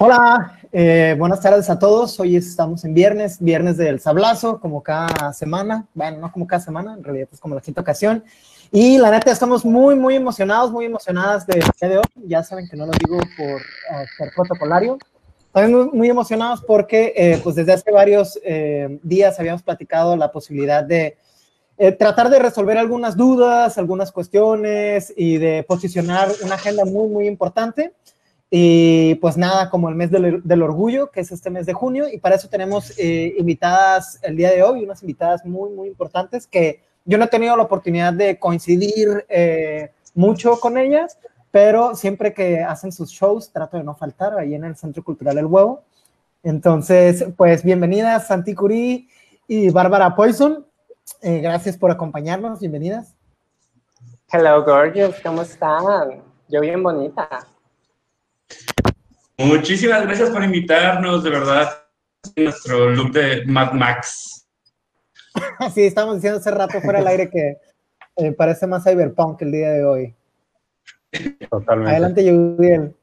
Hola, eh, buenas tardes a todos. Hoy estamos en viernes, viernes del sablazo, como cada semana. Bueno, no como cada semana, en realidad es como la quinta ocasión. Y la neta, estamos muy, muy emocionados, muy emocionadas día de hoy. Ya saben que no lo digo por, uh, por protocolario. También muy, muy emocionados porque, eh, pues desde hace varios eh, días habíamos platicado la posibilidad de eh, tratar de resolver algunas dudas, algunas cuestiones y de posicionar una agenda muy, muy importante. Y pues nada, como el mes del, del, orgullo, que es este mes de junio, y para eso tenemos eh, invitadas el día de hoy, unas invitadas muy, muy importantes que yo no he tenido la oportunidad de coincidir eh, mucho con ellas, pero siempre que hacen sus shows trato de no faltar ahí en el Centro Cultural El Huevo. Entonces, pues bienvenidas Santi Curí y Bárbara Poison. Eh, gracias por acompañarnos, bienvenidas. Hello, gorgeous, ¿cómo están? Yo bien bonita. Muchísimas gracias por invitarnos, de verdad, nuestro look de Mad Max. sí, estamos diciendo hace rato fuera del aire que eh, parece más cyberpunk el día de hoy. Totalmente. Adelante, Yudiel.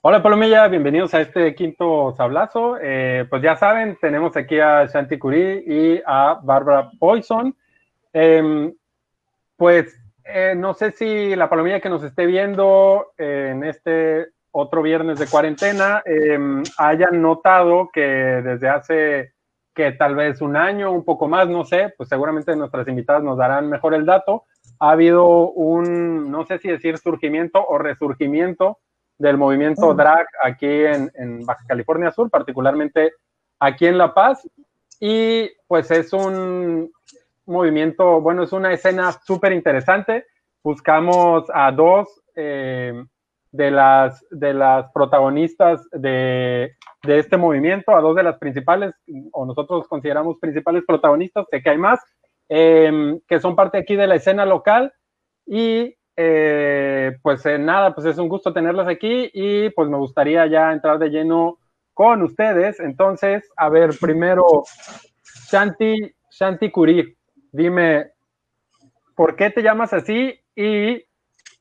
Hola, Palomilla, bienvenidos a este quinto sablazo. Eh, pues ya saben, tenemos aquí a Shanti Curie y a Barbara Poison. Eh, pues eh, no sé si la Palomilla que nos esté viendo en este otro viernes de cuarentena em, hayan notado que desde hace que tal vez un año, un poco más, no sé, pues seguramente nuestras invitadas nos darán mejor el dato, ha habido un, no sé si decir surgimiento o resurgimiento del movimiento drag aquí en, en, Baja California Sur, particularmente aquí en La Paz. Y pues es un movimiento, bueno, es una escena súper interesante. Buscamos a dos eh, de, las, de las protagonistas de, de, este movimiento, a dos de las principales, o nosotros consideramos principales protagonistas, sé que hay más, eh, que son parte aquí de la escena local. Y eh, pues eh, nada, pues es un gusto tenerlas aquí y pues me gustaría ya entrar de lleno con ustedes. Entonces, a ver, primero, Shanti, Shanti Curí, dime, ¿por qué te llamas así? Y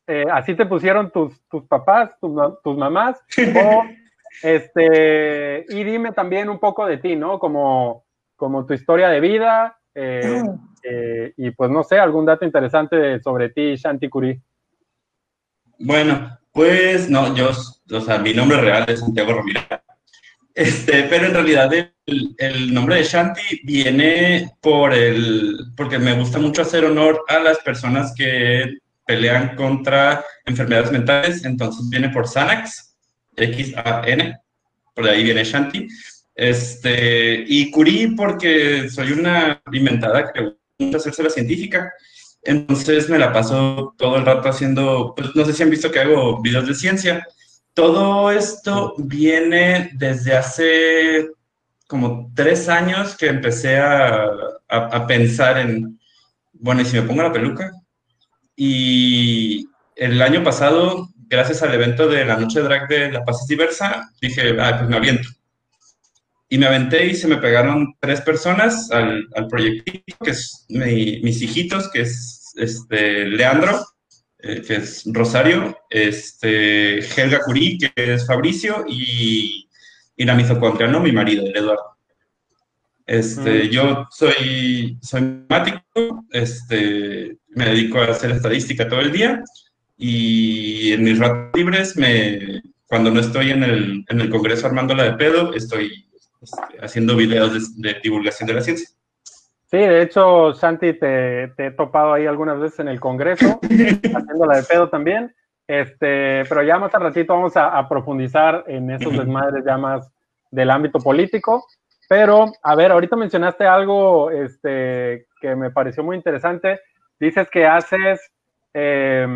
eh, así te pusieron tus, tus papás, tus, tus mamás, o este, y dime también un poco de ti, ¿no? Como, como tu historia de vida, eh, eh, y pues no sé, algún dato interesante sobre ti, Shanti Curí. Bueno, pues no, yo, o sea, mi nombre real es Santiago Romero. Este, pero en realidad el, el, nombre de Shanti viene por el, porque me gusta mucho hacer honor a las personas que pelean contra enfermedades mentales, entonces viene por Xanax, X-A-N, por ahí viene Shanti. Este, y Curí porque soy una inventada que gusta hacerse la científica. Entonces me la paso todo el rato haciendo, pues no sé si han visto que hago videos de ciencia. Todo esto viene desde hace como tres años que empecé a, a, a pensar en, bueno, ¿y si me pongo la peluca? Y el año pasado, gracias al evento de la Noche Drag de La Paz es Diversa, dije, ah, pues me aviento. Y me aventé y se me pegaron tres personas al, al proyectito, que es mi, mis hijitos, que es este, Leandro, eh, que es Rosario, este, Helga Curí, que es Fabricio, y, y la mitocondria, ¿no? Mi marido, el Eduardo. Este, mm. Yo soy, soy matemático, este, me dedico a hacer estadística todo el día y en mis ratos libres, me, cuando no estoy en el, en el Congreso armándola de pedo, estoy este, haciendo videos de, de divulgación de la ciencia. Sí, de hecho, Santi, te, te, he topado ahí algunas veces en el Congreso, haciendo la de pedo también. Este, pero ya más al ratito vamos a, a profundizar en esos desmadres ya más del ámbito político. Pero, a ver, ahorita mencionaste algo este, que me pareció muy interesante. Dices que haces, eh,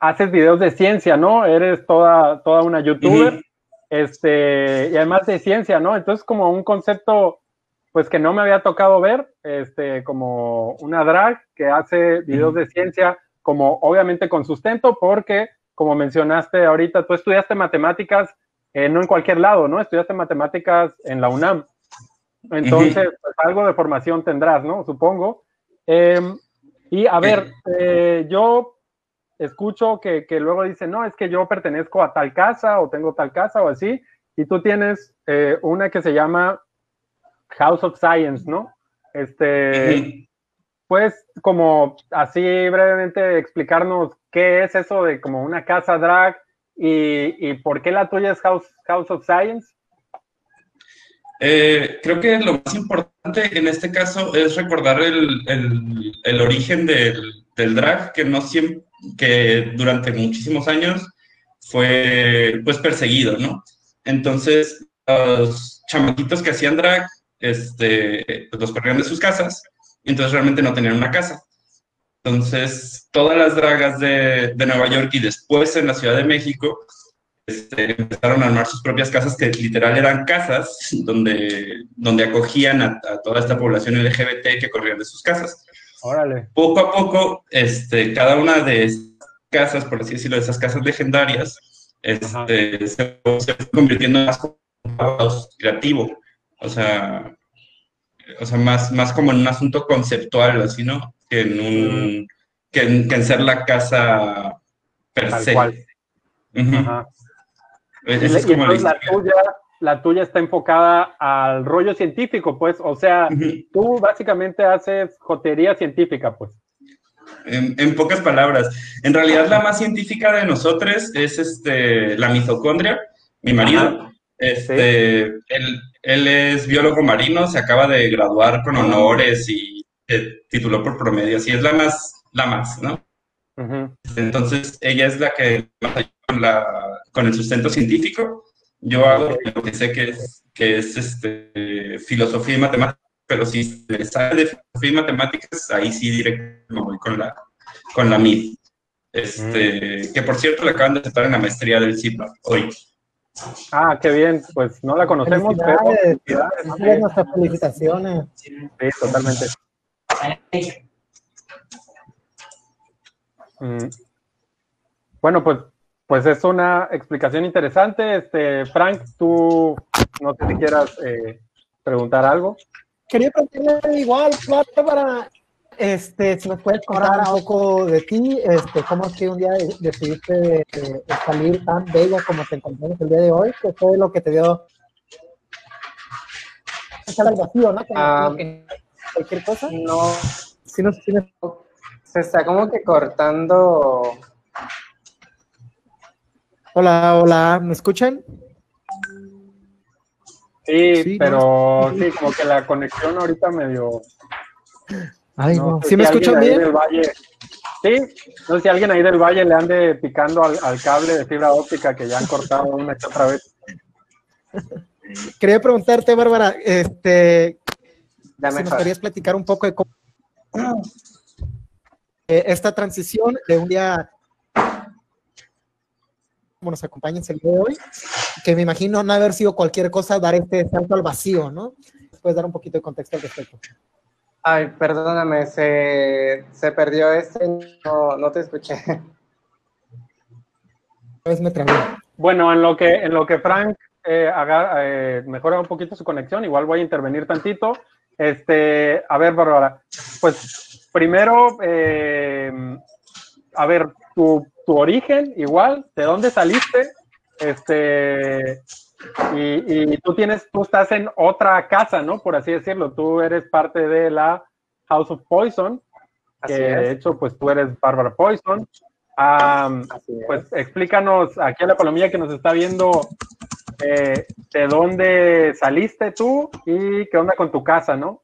haces videos de ciencia, ¿no? Eres toda, toda una youtuber. Uh -huh. Este, y además de ciencia, ¿no? Entonces, como un concepto pues que no me había tocado ver, este, como una drag que hace videos de ciencia, como obviamente con sustento, porque como mencionaste ahorita, tú estudiaste matemáticas, eh, no en cualquier lado, ¿no? Estudiaste matemáticas en la UNAM. Entonces, pues, algo de formación tendrás, ¿no? Supongo. Eh, y a ver, eh, yo escucho que, que, luego dicen, no, es que yo pertenezco a tal casa o tengo tal casa o así, y tú tienes eh, una que se llama House of Science, ¿no? Este, pues como así brevemente explicarnos qué es eso de como una casa drag y, y por qué la tuya es House, House of Science. Eh, creo que lo más importante en este caso es recordar el, origen del, drag, que, no siempre, que durante muchísimos años fue pues perseguido, ¿no? Entonces, los chamaquitos que hacían drag, este, los corrían de sus casas, entonces realmente no tenían una casa. Entonces, todas las dragas de, de Nueva York y después en la Ciudad de México este, empezaron a armar sus propias casas, que literal eran casas donde, donde acogían a, a, toda esta población LGBT que corrían de sus casas. Órale. Poco a poco, este, cada una de esas casas, por así decirlo, de esas casas legendarias, este, se, se, fue convirtiendo en más creativo. O sea, o sea más, más como en un asunto conceptual, así, ¿no? Que en, un, mm. que en, que en ser la casa per Tal se. cual. Uh -huh. Ajá. Y, es y como la entonces la historia. tuya, la tuya está enfocada al rollo científico, pues, o sea, tú básicamente haces jotería científica, pues. En, en pocas palabras. En realidad, la más científica de nosotros es este, la mitocondria, mi marido. Este, él, él es biólogo marino, se acaba de graduar con honores y se tituló por promedio, así es la más, la más, ¿no? Entonces, ella es la que más ayuda con, la, con el sustento científico. Yo hago lo que sé que es, que es este, filosofía y matemáticas, pero si sale de filosofía y matemáticas, ahí sí directo me voy con la, con la MIT. Este, Que por cierto, la acaban de aceptar en la maestría del CIPA hoy. Ah, qué bien, pues no la conocemos, pero Felicidades. nuestras felicitaciones. sí, totalmente. Mm. Bueno, pues, pues es una explicación interesante. Este, Frank, tú no sé si quieras eh, preguntar algo. Quería preguntarle igual, para este, si nos puedes contar un poco de ti, este, cómo es que un día decidiste de, de, de salir tan bella como te encontramos el día de hoy, que fue lo que te dio esa al vacío, ¿no? Ah, que cualquier cosa. No, Sí, nos, sí nos- se está como que cortando. Hola, hola, ¿me escuchan? Sí, Sí, pero sí, como que la conexión ahorita medio. Ay, no, sé ¿sí me si escuchan alguien ahí bien? sí, no sé si alguien ahí del valle le ande picando al, al cable de fibra óptica que ya han cortado una que otra vez. Quería preguntarte, Bárbara, este, si nos querías platicar un poco de cómo eh, esta transición de un día como nos acompañas el día de hoy, que me imagino no haber sido cualquier cosa dar este salto al vacío, ¿no? Puedes dar un poquito de contexto al respecto. Ay, perdóname, se, se perdió este, no, no te escuché. Me. Bueno, en lo que, en lo que Frank eh, haga, eh, mejora un poquito su conexión, igual voy a intervenir tantito. Este, a ver, Bárbara, pues primero, eh, a ver, tu, tu origen, igual, ¿de dónde saliste? Este, y, y tú tienes, tú estás en otra casa, ¿no? Por así decirlo, tú eres parte de la House of Poison, Así que de es. hecho, pues tú eres Bárbara Poison. Es. pues explícanos aquí a la palomilla que nos está viendo eh, de dónde saliste tú y qué onda con tu casa, ¿no?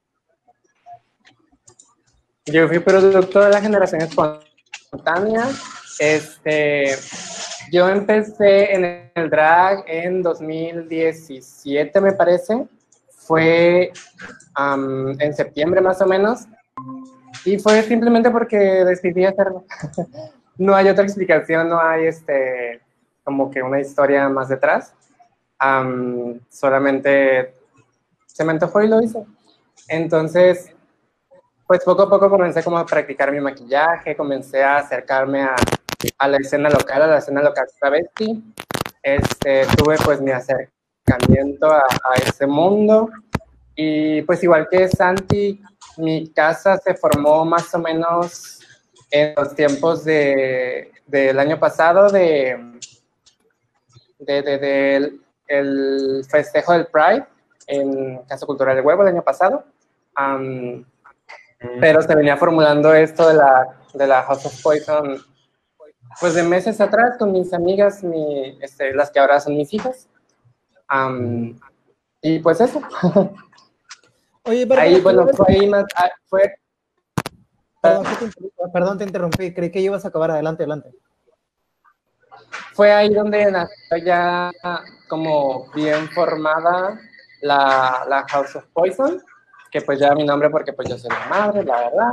Yo fui producto de la generación espontánea. Este, yo empecé en el drag en 2017, me parece. Fue am, en septiembre más o menos. Y fue simplemente porque decidí hacerlo. no hay otra explicación, no hay este, como que una historia más detrás. Am, solamente se me antojó y lo hice. Entonces, pues poco a poco comencé como a practicar mi maquillaje, comencé a acercarme a, a la escena local, a la escena local travesti. Este, tuve pues mi acercamiento a, a ese mundo y pues igual que Santi, mi casa se formó más o menos en los tiempos de, del año pasado de, de, de- del- el festejo del Pride en Casa Cultural del Huevo el año pasado. Am, pero se venía formulando esto de la, de la House of Poison pues de meses atrás con mis amigas, mi, este, las que ahora son mis hijas. Am, y pues eso. Oye, Bárbara, Ahí, bueno, ¿puedes- fue ahí más, ah, fue, Perdón, perdón, te interrumpí. Creí que ibas a acabar. Adelante, adelante. fue ahí donde nació ya como bien formada la, la House of Poison, que pues ya mi nombre porque pues yo soy la madre, la verdad.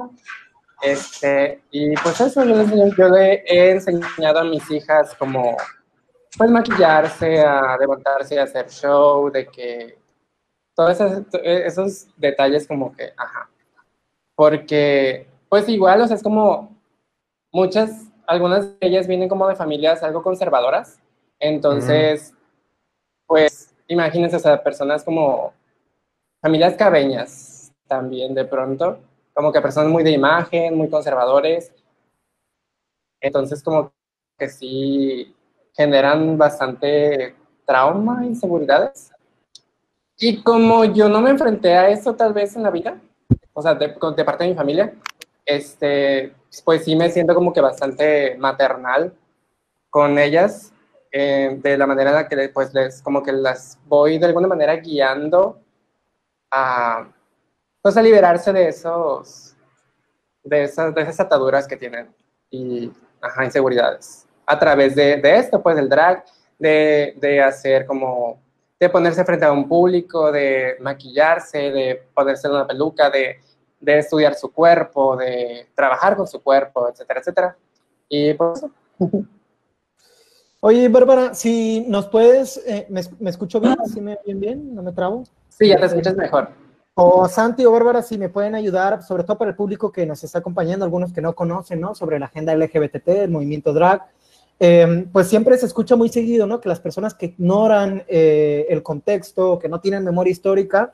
Este, y pues eso, yo, les yo le he enseñado a mis hijas como pues maquillarse, a levantarse, a hacer show, de que todos esos, esos detalles como que, ajá. Porque pues igual, o sea, es como muchas, algunas de ellas vienen como de familias algo conservadoras, entonces, pues, imagínense, o sea, personas como familias cabeñas también de pronto, como que personas muy de imagen, muy conservadores, entonces como que sí generan bastante trauma, inseguridades. Y como yo no me enfrenté a eso tal vez en la vida, o sea, de, de parte de mi familia, este, pues sí me siento como que bastante maternal con ellas, eh, de la manera en la que pues les, como que las voy de alguna manera guiando a, pues a liberarse de esos, de esas, de esas ataduras que tienen y, ajá, inseguridades. A través de, de esto, pues del drag, de, de hacer como, de ponerse frente a un público, de maquillarse, de ponerse una peluca, de, de estudiar su cuerpo, de trabajar con su cuerpo, etcétera, etcétera. Y pues eso. Oye, Bárbara, si nos puedes, eh, ¿me, me escucho bien? ¿Sí me oyen bien? ¿No me trabo? Sí, ya te escuchas mejor. O Santi o Bárbara, si me pueden ayudar, sobre todo para el público que nos está acompañando, algunos que no conocen, ¿no? Sobre la agenda LGBT, el movimiento drag. Eh, pues siempre se escucha muy seguido, ¿no? Que las personas que ignoran eh, el contexto, que no tienen memoria histórica,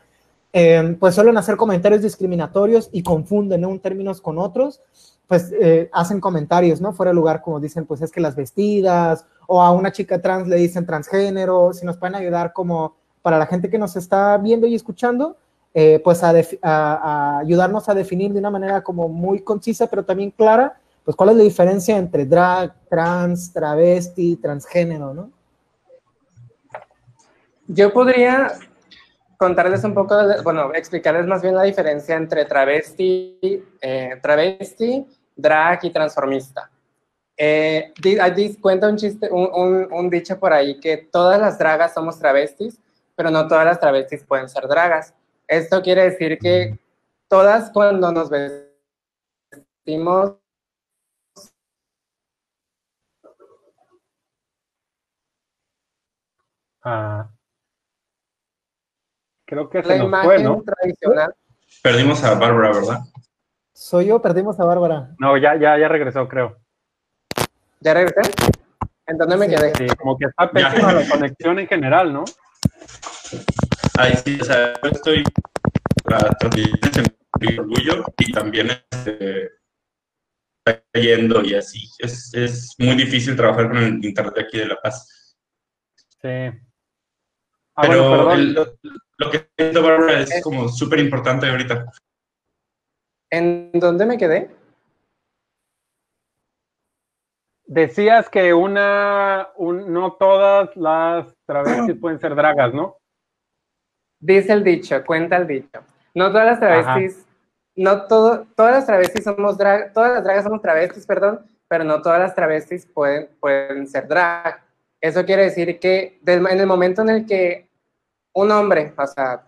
eh, pues suelen hacer comentarios discriminatorios y confunden ¿no? un términos con otros, pues eh, hacen comentarios, ¿no? Fuera de lugar, como dicen, pues es que las vestidas, o a una chica trans le dicen transgénero, si nos pueden ayudar como para la gente que nos está viendo y escuchando, eh, pues a, a- a ayudarnos a definir de una manera como muy concisa, pero también clara, pues cuál es la diferencia entre drag, trans, travesti, transgénero, ¿no? Yo podría contarles un poco, de- bueno, explicarles más bien la diferencia entre travesti, eh, travesti, drag y transformista. Eh, cuenta un chiste, un, un- un dicho por ahí que todas las dragas somos travestis, pero no todas las travestis pueden ser dragas. Esto quiere decir que todas cuando nos vestimos Ah, creo que la se nos imagen fue, ¿no? tradicional. Perdimos a Bárbara, ¿verdad? Soy yo, perdimos a Bárbara. No, ya, ya, ya regresó, creo. ¿Ya regresé? ¿En dónde me Sí. quedé? Sí, como que está pésima la conexión en general, ¿no? Ahí sí, o sea, yo estoy para transmitir mi orgullo y también este, está cayendo y así. Es, es muy difícil trabajar con el internet de aquí de La Paz. Sí. Ah, Pero bueno, perdón. el- lo, lo que diciendo Bárbara es como súper importante ahorita. ¿En dónde me quedé? Decías que una, un- no todas las travestis pueden ser dragas, ¿no? Dice el dicho, cuenta el dicho. No todas las travestis, no todo, todas las travestis somos drag, todas las dragas somos travestis, perdón, pero no todas las travestis pueden, pueden ser drag. Eso quiere decir que del- en el momento en el que un hombre, o sea,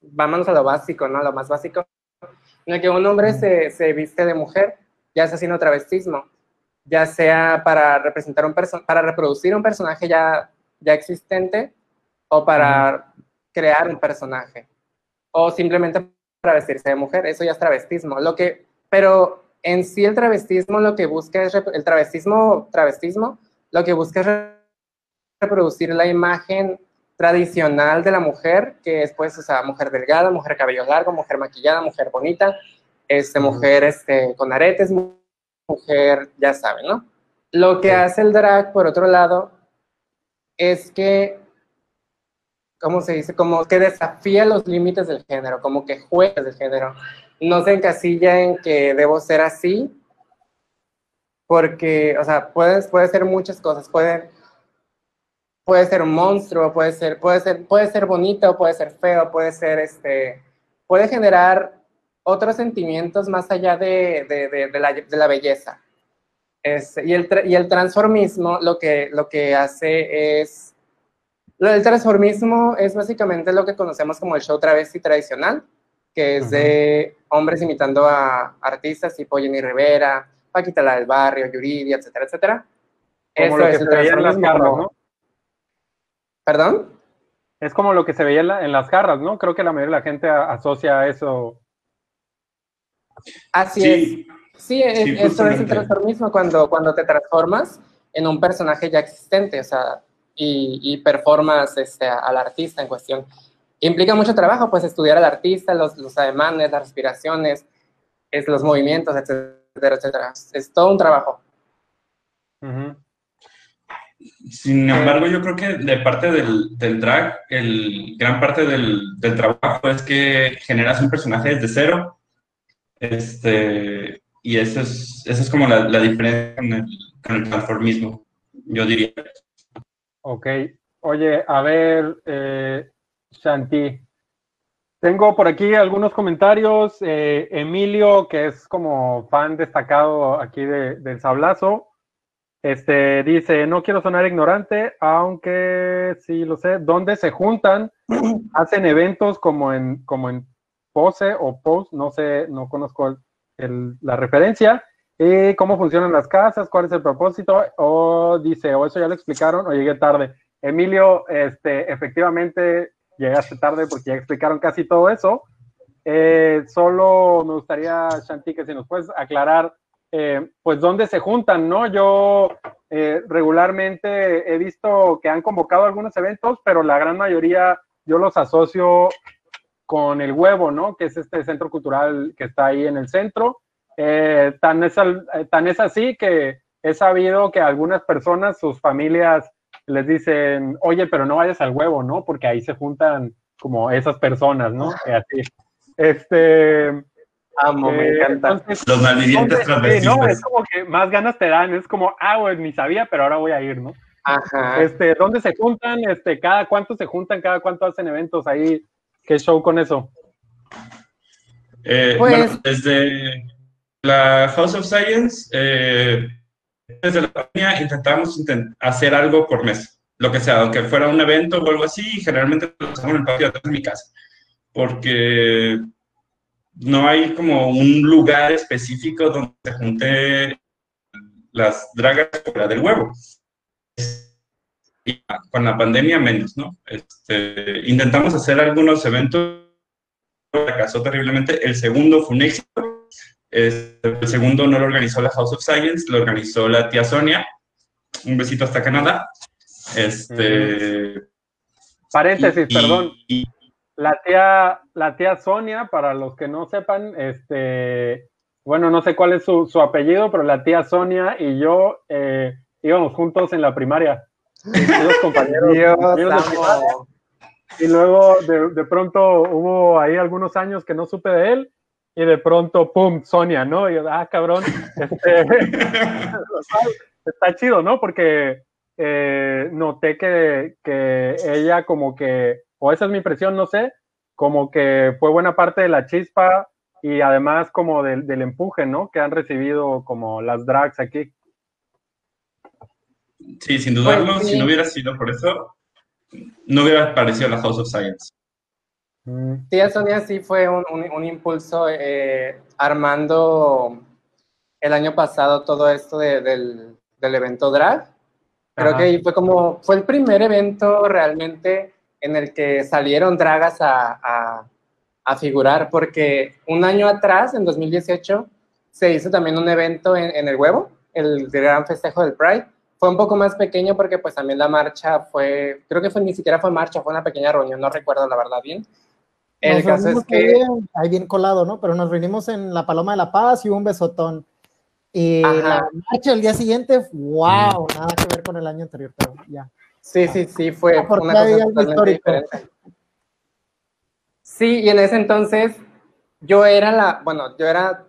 vámonos a lo básico, ¿no? Lo más básico, en el que un hombre se, se viste de mujer, ya está haciendo travestismo, ya sea para representar un para reproducir un personaje ya, ya existente o para crear un personaje o simplemente para vestirse de mujer, eso ya es travestismo. Lo que, pero en sí el travestismo lo que busca es el travestismo, travestismo lo que busca es re- reproducir la imagen tradicional de la mujer, que es pues, o sea, mujer delgada, mujer cabello largo, mujer maquillada, mujer bonita, este, mujer este, con aretes, mu- mujer, ya saben, ¿no? Lo que hace el drag, por otro lado, es que, ¿cómo se dice? Como que desafía los límites del género, como que juega del género. No se encasilla en que debo ser así, porque, o sea, puede, puede ser muchas cosas, puede, puede ser un monstruo, puede ser, puede ser, puede ser bonito, puede ser feo, puede ser, este, puede generar otros sentimientos más allá de, de, de, la, de la, belleza. Es, y, el, y el transformismo lo que, lo que hace es, el transformismo es básicamente lo que conocemos como el show travesti tradicional, que es de hombres imitando a artistas tipo Jenny Rivera, Paquita la del barrio, Yuridia, etcétera, etcétera. Como lo que se veía en las garras, ¿no? ¿Perdón? Es como lo que se veía en, las garras, ¿no? Creo que la mayoría de la gente asocia eso. Así es. Sí, eso es el transformismo, cuando, cuando te transformas en un personaje ya existente, o sea, y, y performas este, al artista en cuestión. Implica mucho trabajo, pues estudiar al artista, los, los ademanes, las respiraciones, es, los movimientos, etcétera etcétera, Es todo un trabajo. Sin embargo, yo creo que de parte del, del drag, el, gran parte del, del, trabajo es que generas un personaje desde cero. Este, y eso es, eso es como la, la diferencia con el, con el, transformismo, yo diría. Ok. Oye, a ver, eh, Shanti, tengo por aquí algunos comentarios. Eh, Emilio, que es como fan destacado aquí de, del Sablazo, este, dice, no quiero sonar ignorante, aunque sí lo sé, ¿dónde se juntan? Hacen eventos como en, como en Pose o Post, no sé, no conozco el, la referencia. ¿Y cómo funcionan las casas? ¿Cuál es el propósito? O dice, o eso ya lo explicaron o llegué tarde. Emilio, este, efectivamente, llegaste tarde porque ya explicaron casi todo eso. Eh, solo me gustaría, Shanti, que si nos puedes aclarar, eh, pues dónde se juntan, ¿no? Yo eh, regularmente he visto que han convocado algunos eventos, pero la gran mayoría yo los asocio con el huevo, ¿no? Que es este centro cultural que está ahí en el centro. Tan, es, tan es así que he sabido que algunas personas, sus familias, les dicen, oye, pero no vayas al huevo, ¿no? Porque ahí se juntan como esas personas, ¿no? Así. Este. Amo, me eh, encanta. Los malvivientes transvestistas. no, es como que más ganas te dan, es como, ah, güey, ni sabía, pero ahora voy a ir, ¿no? Ajá. Este, ¿dónde se juntan? Este, cada cuánto se juntan, cada cuánto hacen eventos ahí. ¿Qué show con eso? Eh, pues, bueno, desde la House of Science, eh, desde la pandemia intentamos hacer algo por mes, lo que sea, aunque fuera un evento o algo así, generalmente lo hacemos en el patio de mi casa, porque no hay como un lugar específico donde se junte las dragas fuera del huevo. Con la pandemia menos, ¿no? Este, intentamos hacer algunos eventos, fracasó terriblemente, el segundo fue un éxito, este, el segundo no lo organizó la House of Science, lo organizó la tía Sonia. Un besito hasta Canadá. Este. Paréntesis, perdón. la tía, la tía Sonia, para los que no sepan, este, bueno, no sé cuál es su, apellido, pero la tía Sonia y yo eh, íbamos juntos en la primaria. Los compañeros. y luego de, de, pronto hubo ahí algunos años que no supe de él y de pronto, ¡pum!, Sonia, ¿no? Y yo, ah, cabrón, este, está chido, ¿no? Porque eh, noté que, que, ella como que, o esa es mi impresión, no sé, como que fue buena parte de la chispa y además como del, del empuje, ¿no? Que han recibido como las drags aquí. Sí, sin dudarlo, pues si no hubiera sido por eso, no hubiera aparecido la House of Science. Tía Sonia sí fue un, un, impulso eh, armando el año pasado todo esto de, del, del, evento drag. Creo que fue como, fue el primer evento realmente en el que salieron dragas a, a, a, figurar, porque un año atrás, en 2018, se hizo también un evento en, en el huevo, el gran festejo del Pride. Fue un poco más pequeño porque pues también la marcha fue, creo que fue, ni siquiera fue marcha, fue una pequeña reunión, no recuerdo la verdad bien el caso es que... Ahí bien colado, ¿no? Pero nos reunimos en la Paloma de la Paz y un besotón. Y Ajá. la marcha del día siguiente, wow, nada que ver con el año anterior, pero ya. Sí, sí, sí, fue porque una cosa totalmente diferente. Sí, y en ese entonces yo era la, bueno, yo era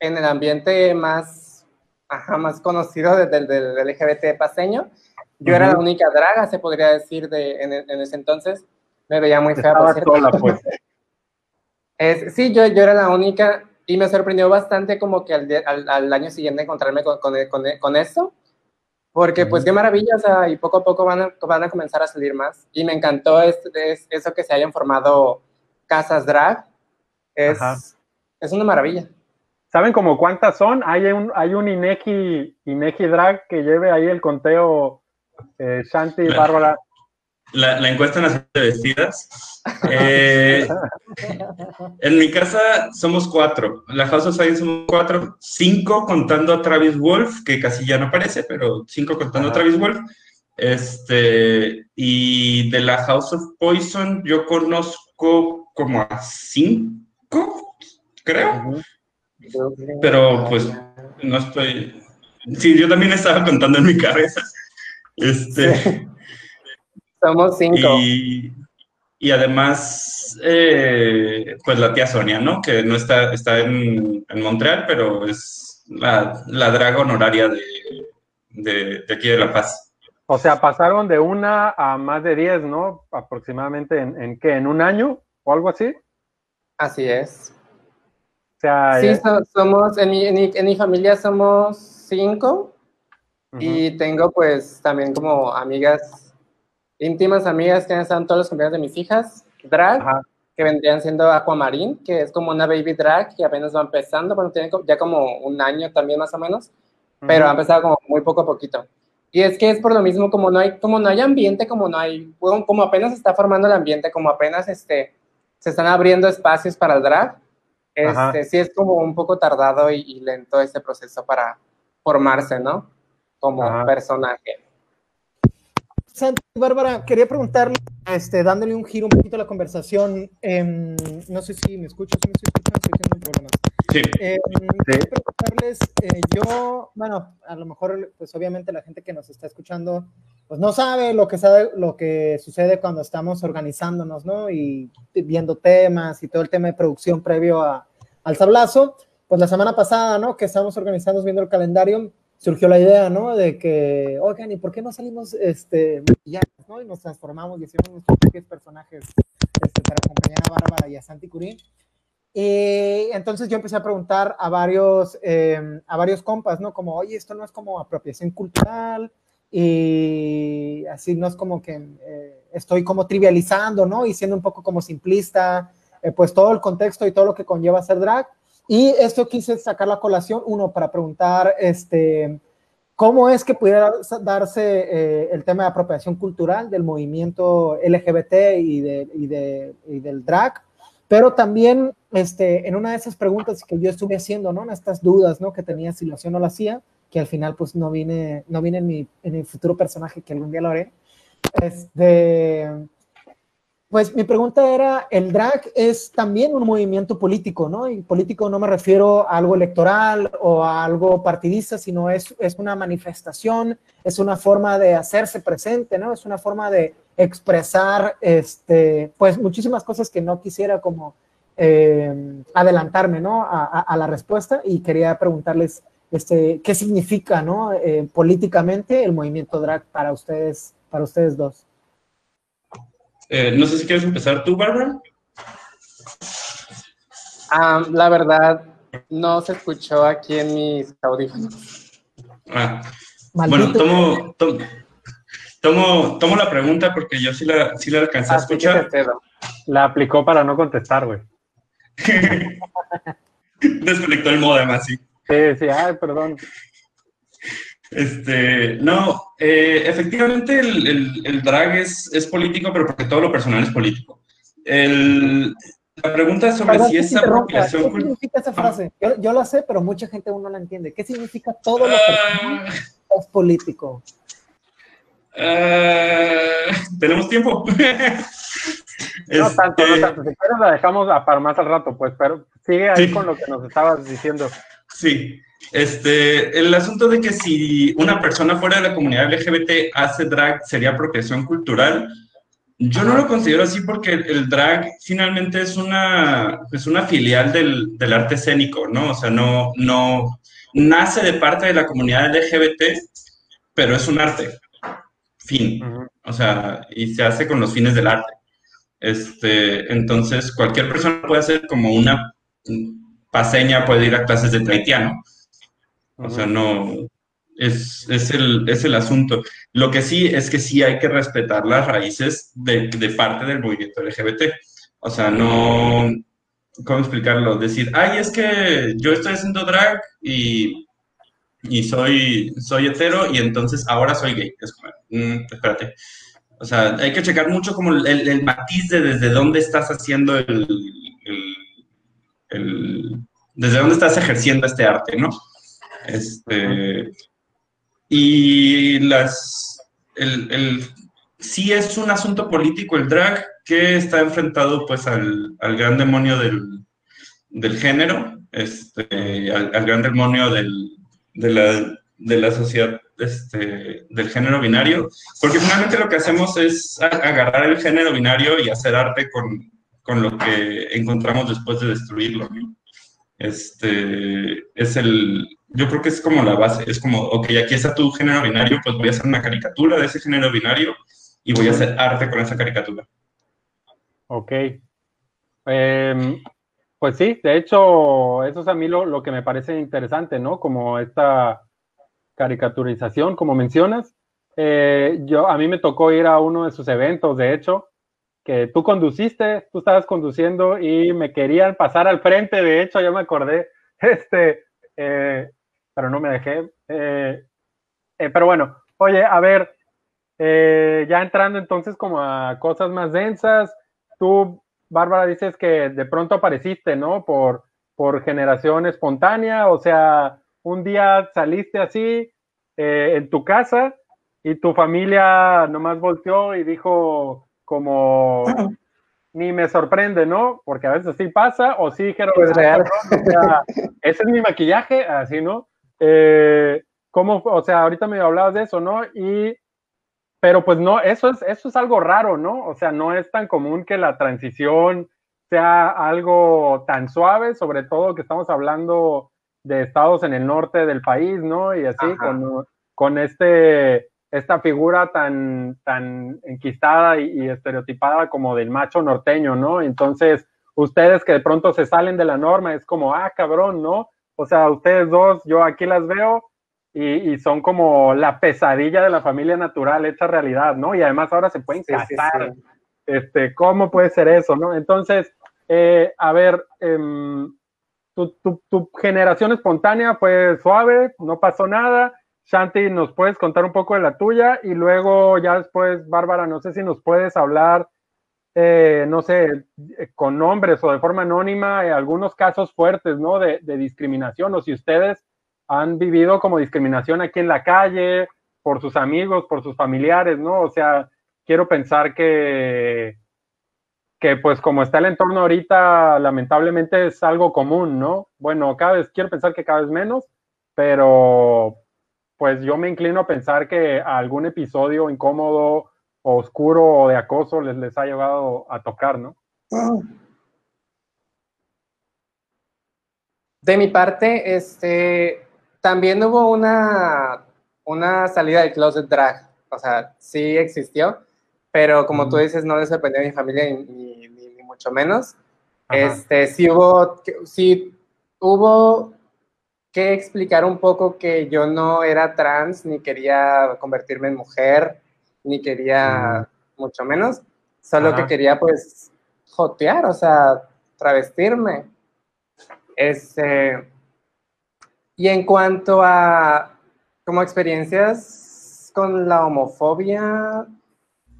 en el ambiente más, ajá, más conocido desde el del LGBT paseño. Yo era la única draga, se podría decir, de, en, en ese entonces. Me veía muy fea, Estaba sola, pues. Es, sí, yo, yo era la única y me sorprendió bastante como que al, al, al año siguiente encontrarme con, con, con, con eso, porque pues qué maravilla, o sea, y poco a poco van a, van a comenzar a salir más. Y me encantó es, es- eso que se hayan formado casas drag, es, Ajá. es una maravilla. ¿Saben como cuántas son? Hay un, hay un Ineki, Ineki Drag que lleve ahí el conteo eh, Shanti. Bárbara. La, la encuesta nacional de vestidas. Eh, en mi casa somos cuatro. La House of Science somos cuatro. Cinco contando a Travis Wolf, que casi ya no aparece, pero cinco contando Ajá. a Travis Wolf. Este, y de la House of Poison yo conozco como a cinco, creo. Pero, pues, No estoy... Sí, yo también estaba contando en mi cabeza. Este... Somos cinco. Y, y además, eh, pues la tía Sonia, ¿no? Que no está, está en, en Montreal, pero es la, la draga honoraria de, de, de aquí de La Paz. O sea, pasaron de una a más de diez, ¿no? Aproximadamente en, en qué, en un año o algo así. Así es. O sea, Sí, eh, so- somos, en mi, en, mi, en mi familia somos cinco y tengo pues también como amigas, íntimas amigas que en todos los cumpleaños de mis hijas, drag, Ajá. que vendrían siendo Aquamarine, que es como una baby drag que apenas va empezando, bueno, tiene ya como un año también más o menos, pero ha empezado como muy poco a poquito. Y es que es por lo mismo, como no hay, como no hay ambiente, como no hay, como apenas se está formando el ambiente, como apenas este, se están abriendo espacios para el drag, este, sí es como un poco tardado y, y lento este proceso para formarse, ¿no? Como Ajá. personaje. Santi, Bárbara, quería preguntarle, este, dándole un giro un poquito a la conversación, em, no sé si me escuchas, si me estoy escuchando, estoy teniendo problemas. Sí. Eh, quería preguntarles, eh, yo, bueno, a lo mejor, pues obviamente la gente que nos está escuchando, pues no sabe lo que, sabe, lo que sucede cuando estamos organizándonos, ¿no? Y viendo temas y todo el tema de producción previo a, al sablazo. Pues la semana pasada, ¿no? Que estábamos organizando, viendo el calendario, surgió la idea, ¿no? De que, oigan, ¿y por qué no salimos, este, ¿no? Y nos transformamos y hacemos nuestros propios personajes este, para acompañar a Bárbara y a Santi Curín. Y entonces yo empecé a preguntar a varios, eh, a varios compas, ¿no? Como, oye, esto no es como apropiación cultural y así no es como que eh, estoy como trivializando, ¿no? Y siendo un poco como simplista, eh, pues todo el contexto y todo lo que conlleva ser drag. Y esto quise sacar la colación, uno, para preguntar, este, ¿cómo es que pudiera darse eh, el tema de apropiación cultural del movimiento LGBT y, de, y, de, y del drag? Pero también este, en una de esas preguntas que yo estuve haciendo, ¿no? En estas dudas, ¿no? Que tenía si lo hacía o no lo hacía, que al final pues no vine, no vine en mi, en mi futuro personaje que algún día lo haré. Este, pues mi pregunta era, el drag es también un movimiento político, ¿no? Y político no me refiero a algo electoral o a algo partidista, sino es, es una manifestación, es una forma de hacerse presente, ¿no? Es una forma de expresar, este, pues muchísimas cosas que no quisiera como eh, adelantarme, ¿no? A, a, la respuesta y quería preguntarles, este, ¿qué significa, ¿no? Eh, políticamente el movimiento drag para ustedes, para ustedes dos. Eh, no sé si quieres empezar tú, Bárbara. Um, la verdad, no se escuchó aquí en mis audífonos. Ah. Bueno, tomo, tomo, tomo, tomo, la pregunta porque yo sí la, sí la alcancé a escuchar. La aplicó para no contestar, güey. Desconectó el modem así. Sí, sí, ay, perdón. Este, no, eh, efectivamente el, el, el, drag es, es político, pero porque todo lo personal es político. El, la pregunta sobre Perdón, si es apropiación ¿Qué significa esa frase? Ah. Yo, yo, la sé, pero mucha gente aún no la entiende. ¿Qué significa todo lo personal uh, es político? Uh, ¿Tenemos tiempo? no tanto, no tanto. Si quieres la dejamos para más al rato, pues, pero sigue ahí sí. con lo que nos estabas diciendo. Sí. Este, el asunto de que si una persona fuera de la comunidad LGBT hace drag, ¿sería apropiación cultural? Yo no lo considero así porque el drag finalmente es una, es una filial del, del, arte escénico, ¿no? O sea, no, no nace de parte de la comunidad LGBT, pero es un arte. Fin. O sea, y se hace con los fines del arte. Este, entonces, cualquier persona puede hacer como una paseña, puede ir a clases de taitiano. O sea, no, es, es, el, es el asunto. Lo que sí es que sí hay que respetar las raíces de, de parte del movimiento LGBT. O sea, no, ¿cómo explicarlo? Decir, ay, es que yo estoy haciendo drag y, y soy, soy hetero y entonces ahora soy gay. Es como, mm, espérate. O sea, hay que checar mucho como el, el, matiz de desde dónde estás haciendo el, el, desde dónde estás ejerciendo este arte, ¿no? Este, y las, el, el, sí es un asunto político el drag que está enfrentado pues al, al gran demonio del, del género, este, al, al, gran demonio del, de, la, de la sociedad este, del género binario, porque finalmente lo que hacemos es agarrar el género binario y hacer arte con, con lo que encontramos después de destruirlo. ¿no? Este, es el, yo creo que es como la base, es como, ok, aquí está tu género binario, pues voy a hacer una caricatura de ese género binario y voy a hacer arte con esa caricatura. Ok. Eh, pues sí, de hecho, eso es a mí lo, lo, que me parece interesante, ¿no? Como esta caricaturización, como mencionas. Eh, yo, a mí me tocó ir a uno de sus eventos, de hecho, que tú conduciste, tú estabas conduciendo y me querían pasar al frente, de hecho, ya me acordé, este, eh, pero no me dejé. Eh, eh, pero bueno, oye, a ver, eh, ya entrando entonces como a cosas más densas, tú, Bárbara, dices que de pronto apareciste, ¿no? Por, por generación espontánea, o sea, un día saliste así en tu casa y tu familia nomás volteó y dijo como ni me sorprende, ¿no? Porque a veces sí pasa, o sí dijeron, pues real. O sea, ese es mi maquillaje, así, ¿no? Eh, ¿Cómo, o sea, ahorita me hablabas de eso, ¿no? Y, pero pues no, eso es, eso es algo raro, ¿no? O sea, no es tan común que la transición sea algo tan suave, sobre todo que estamos hablando de estados en el norte del país, ¿no? Y así, con, con, este, esta figura tan, tan enquistada y, y, estereotipada como del macho norteño, ¿no? Entonces, ustedes que de pronto se salen de la norma, es como, ah, cabrón, ¿no? O sea, ustedes dos, yo aquí las veo y, son como la pesadilla de la familia natural hecha realidad, ¿no? Y además ahora se pueden casar. Sí, sí. Este, ¿Cómo puede ser eso, no? Entonces, eh, a ver, eh, tu, tu, tu, generación espontánea fue suave, no pasó nada. Shanti, ¿nos puedes contar un poco de la tuya? Y luego ya después, Bárbara, no sé si nos puedes hablar eh, no sé, eh, con nombres o de forma anónima, eh, algunos casos fuertes, ¿no? De, de, discriminación, o si ustedes han vivido como discriminación aquí en la calle, por sus amigos, por sus familiares, ¿no? O sea, quiero pensar que, que pues como está el entorno ahorita, lamentablemente es algo común, ¿no? Bueno, cada vez, quiero pensar que cada vez menos, pero pues yo me inclino a pensar que algún episodio incómodo oscuro o de acoso les, les ha llegado a tocar, ¿no? De mi parte, este, también hubo una, una salida del closet drag, o sea, sí existió, pero como tú dices, no le sorprendió a mi familia ni, ni, ni mucho menos. Ajá. Este, sí hubo, sí hubo que explicar un poco que yo no era trans ni quería convertirme en mujer ni quería mucho menos, solo Ajá. que quería pues jotear, o sea, travestirme. Este, y en cuanto a como experiencias con la homofobia,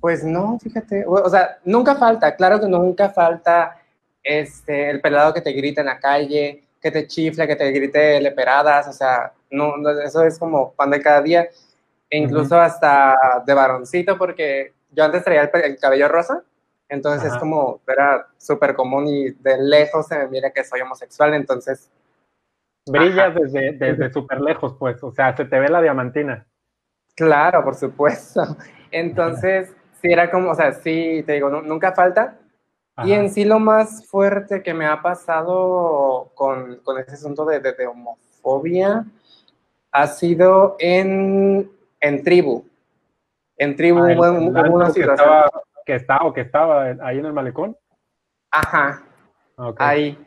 pues no, fíjate, o sea, nunca falta, claro que nunca falta este, el pelado que te grita en la calle, que te chifla, que te grite leperadas, o sea, no, no eso es como pan de cada día, incluso uh -huh. hasta de varoncito, porque yo antes traía el, el cabello rosa, entonces Ajá. es como, era súper común y de lejos se me mira que soy homosexual, entonces brillas desde, desde súper lejos, pues, o sea, se te ve la diamantina. Claro, por supuesto. Entonces, sí era como, o sea, sí, te digo, nunca falta. Y en sí lo más fuerte que me ha pasado con, con ese asunto de, de, homofobia ha sido en, en tribu. En tribu ah, hubo una situación. Que estaba, que estaba, o que estaba ahí en el malecón. Ajá. Ahí.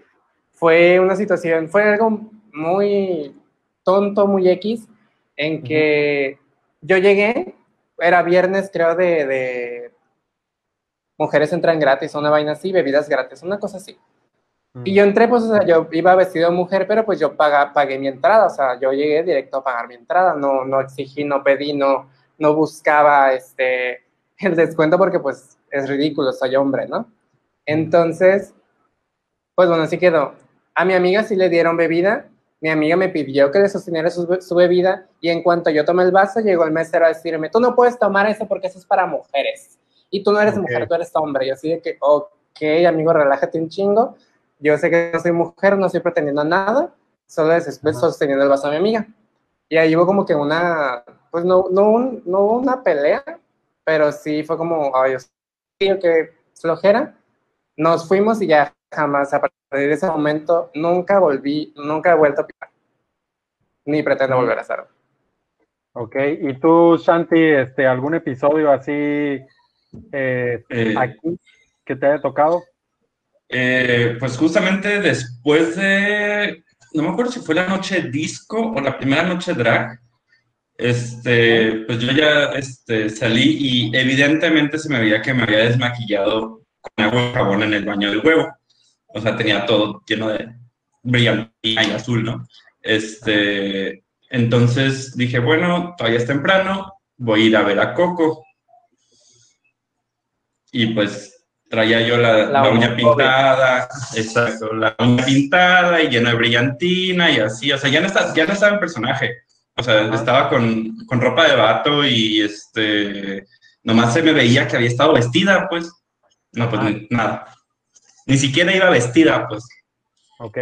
Fue una situación, fue algo muy tonto, muy X, en que yo llegué, era viernes creo de, mujeres entran gratis, una vaina así, bebidas gratis, una cosa así. Y yo entré, pues, o sea, yo iba vestido de mujer, pero pues yo pagué mi entrada, o sea, yo llegué directo a pagar mi entrada, no, no exigí, no pedí, no, no buscaba este, el descuento porque pues es ridículo, soy hombre, ¿no? Entonces, pues bueno, así quedó. A mi amiga sí le dieron bebida, mi amiga me pidió que le sosteniera su, bebida y en cuanto yo tomé el vaso llegó el mesero a decirme, tú no puedes tomar eso porque eso es para mujeres y tú no eres mujer, tú eres hombre. Y así de que, ok, amigo, relájate un chingo. Yo sé que no soy mujer, no estoy pretendiendo nada, solo estoy sosteniendo el vaso a mi amiga. Y ahí hubo como que una, pues no, no, no hubo una pelea, pero sí fue como, ay, yo que flojera. Nos fuimos y ya jamás a partir de ese momento nunca volví, nunca he vuelto a picar. Ni pretendo volver a hacerlo. Ok, ¿y tú, Shanti, este, algún episodio así eh, eh, aquí que te haya tocado? Eh, pues justamente después de, no me acuerdo si fue la noche disco o la primera noche drag, este, pues yo ya este, salí y evidentemente se me veía que me había desmaquillado con agua y jabón en el baño del huevo o sea, tenía todo lleno de brillantina y azul, ¿no? Este, entonces dije, bueno, todavía es temprano, voy a ir a ver a Coco. Y pues traía yo la, uña pintada, exacto, la uña pintada y llena de brillantina y así, o sea, ya no, está, ya no estaba en personaje, o sea, estaba con, con, ropa de vato y este, nomás se me veía que había estado vestida, pues, no, pues nada. Ni siquiera iba vestida, pues. Ok.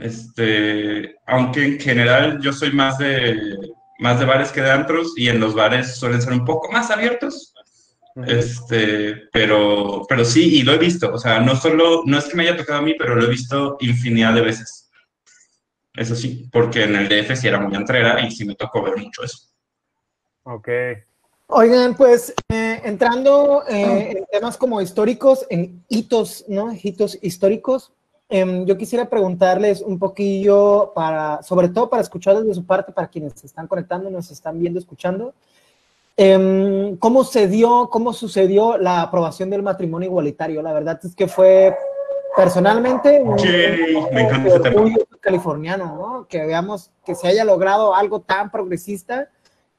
Este, aunque en general yo soy más de, más de bares que de antros y en los bares suelen ser un poco más abiertos. Este, pero, pero sí, y lo he visto, o sea, no solo, no es que me haya tocado a mí, pero lo he visto infinidad de veces. Eso sí, porque en el DF sí era muy entrera y sí me tocó ver mucho eso. Ok. Oigan, pues eh, entrando eh, en temas como históricos, en hitos, ¿no? Hitos históricos, em, yo quisiera preguntarles un poquillo para, sobre todo para escuchar desde su parte, para quienes se están conectando, nos están viendo, escuchando, em, ¿cómo se dio, cómo sucedió la aprobación del matrimonio igualitario? La verdad es que fue personalmente un, orgullo californiano, ¿no? Que veamos que se haya logrado algo tan progresista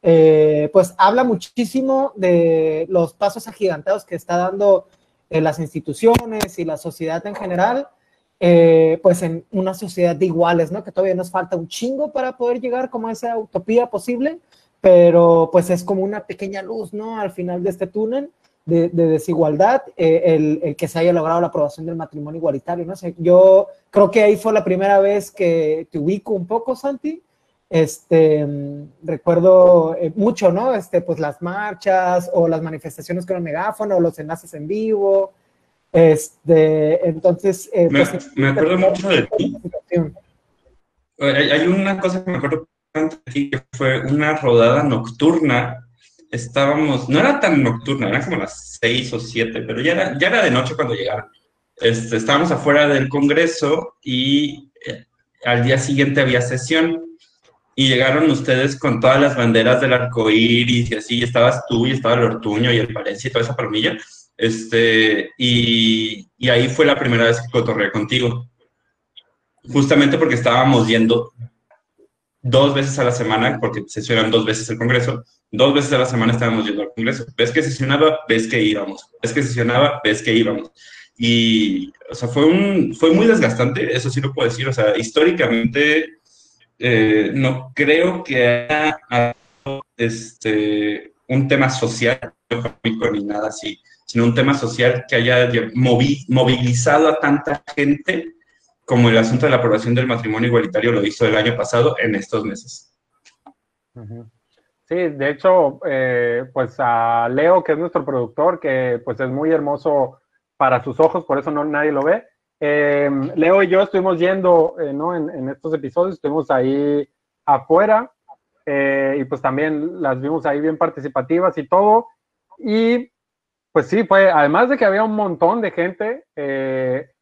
eh, pues habla muchísimo de los pasos agigantados que está dando eh, las instituciones y la sociedad en general, eh, pues en una sociedad de iguales, ¿no? Que todavía nos falta un chingo para poder llegar como a esa utopía posible, pero pues es como una pequeña luz, ¿no? Al final de este túnel de, desigualdad, el, el, que se haya logrado la aprobación del matrimonio igualitario, ¿no? sé, yo creo que ahí fue la primera vez que te ubico un poco, Santi, este, recuerdo eh, mucho, ¿no? Este, pues las marchas o las manifestaciones con el megáfono, los enlaces en vivo. Este, entonces. Eh, me, pues, me, acuerdo mucho de ti. Hay, una cosa que me acuerdo que fue una rodada nocturna. Estábamos, no era tan nocturna, era como las seis o siete, pero ya era, ya era de noche cuando llegaron. Este, estábamos afuera del Congreso y eh, al día siguiente había sesión y llegaron ustedes con todas las banderas del arco iris y así, estabas tú y estaba el Ortuño y el Palencia y toda esa palomilla. Este, y, y, ahí fue la primera vez que cotorré contigo. Justamente porque estábamos yendo dos veces a la semana, porque sesionan dos veces el Congreso, dos veces a la semana estábamos yendo al Congreso. Ves que sesionaba, ves que íbamos. Ves que sesionaba, ves que íbamos. Y, o sea, fue, un, fue muy desgastante, eso sí lo puedo decir. O sea, históricamente eh, no creo que haya este, un tema social, ni nada así, sino un tema social que haya movilizado a tanta gente como el asunto de la aprobación del matrimonio igualitario lo hizo el año pasado en estos meses. Sí, de hecho, eh, pues a Leo, que es nuestro productor, que pues es muy hermoso para sus ojos, por eso no nadie lo ve. Eh, Leo y yo estuvimos yendo, eh, ¿no? En, en, estos episodios, estuvimos ahí afuera y pues también las vimos ahí bien participativas y todo. Y pues sí, fue, además de que había un montón de gente,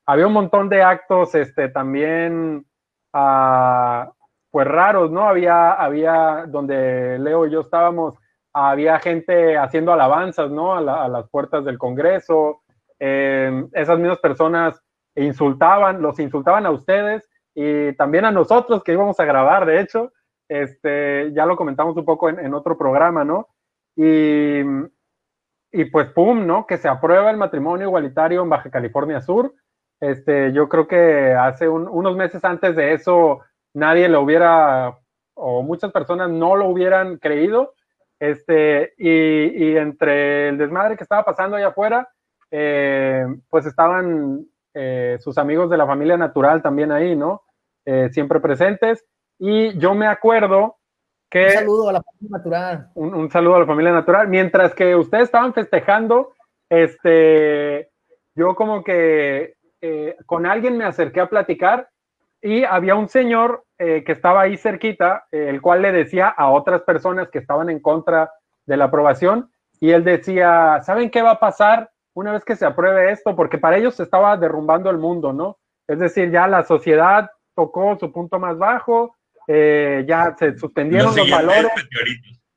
había un montón de actos, este, también, uh, pues raros, ¿no? Había, había, donde Leo y yo estábamos, había gente haciendo alabanzas, ¿no? A, las puertas del Congreso. Eh, esas mismas personas insultaban, los insultaban a ustedes y también a nosotros que íbamos a grabar, de hecho. Este, ya lo comentamos un poco en, en otro programa, ¿no? Y, y pues, ¡pum!, ¿no? Que se aprueba el matrimonio igualitario en Baja California Sur. Este, yo creo que hace unos meses antes de eso nadie lo hubiera, o muchas personas no lo hubieran creído. Este, y, entre el desmadre que estaba pasando allá afuera, eh, pues estaban eh, sus amigos de la familia natural también ahí, ¿no? Eh, siempre presentes. Y yo me acuerdo que... Un saludo a la familia natural. Un, un, saludo a la familia natural. Mientras que ustedes estaban festejando, este, yo como que eh, con alguien me acerqué a platicar y había un señor eh, que estaba ahí cerquita, eh, el cual le decía a otras personas que estaban en contra de la aprobación y él decía, ¿saben qué va a pasar una vez que se apruebe esto? Porque para ellos se estaba derrumbando el mundo, ¿no? Es decir, ya la sociedad tocó su punto más bajo, ya se suspendieron los valores.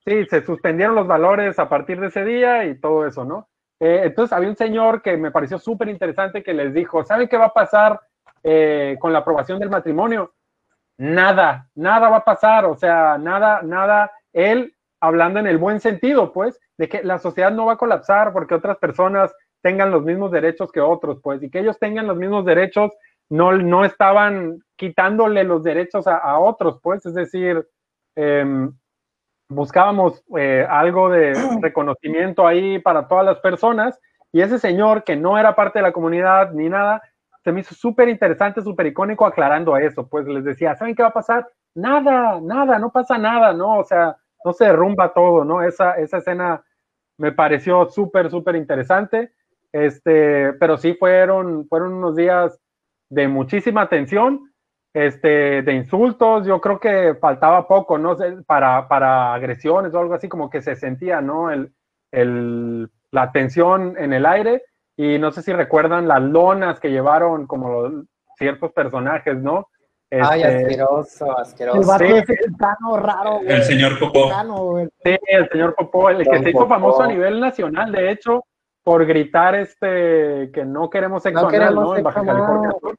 Sí, se suspendieron los valores a partir de ese día y todo eso, ¿no? Eh, entonces había un señor que me pareció súper interesante que les dijo, ¿saben qué va a pasar eh, con la aprobación del matrimonio? Nada, nada va a pasar, o sea, nada, nada, él hablando en el buen sentido, pues, de que la sociedad no va a colapsar porque otras personas tengan los mismos derechos que otros, pues, y que ellos tengan los mismos derechos, no, no estaban quitándole los derechos a, otros, pues, es decir, eh, buscábamos eh, algo de reconocimiento ahí para todas las personas y ese señor que no era parte de la comunidad ni nada, se me hizo súper interesante, súper icónico aclarando eso, pues les decía, ¿saben qué va a pasar? Nada, nada, no pasa nada, ¿no? O sea, no se derrumba todo, ¿no? Esa, esa escena me pareció súper, súper interesante, este, pero sí fueron, fueron unos días de muchísima tensión, este, de insultos, yo creo que faltaba poco, ¿no? Para, para agresiones o algo así, como que se sentía, ¿no? El, el, la tensión en el aire. Y no sé si recuerdan las lonas que llevaron como ciertos personajes, ¿no? Ay, este, asqueroso, asqueroso. El, sí, raro, el señor Popó. Sí, el señor Popó, el que se hizo famoso a nivel nacional, de hecho, por gritar este que no queremos sexo no, queremos ¿no? En Baja California Sur.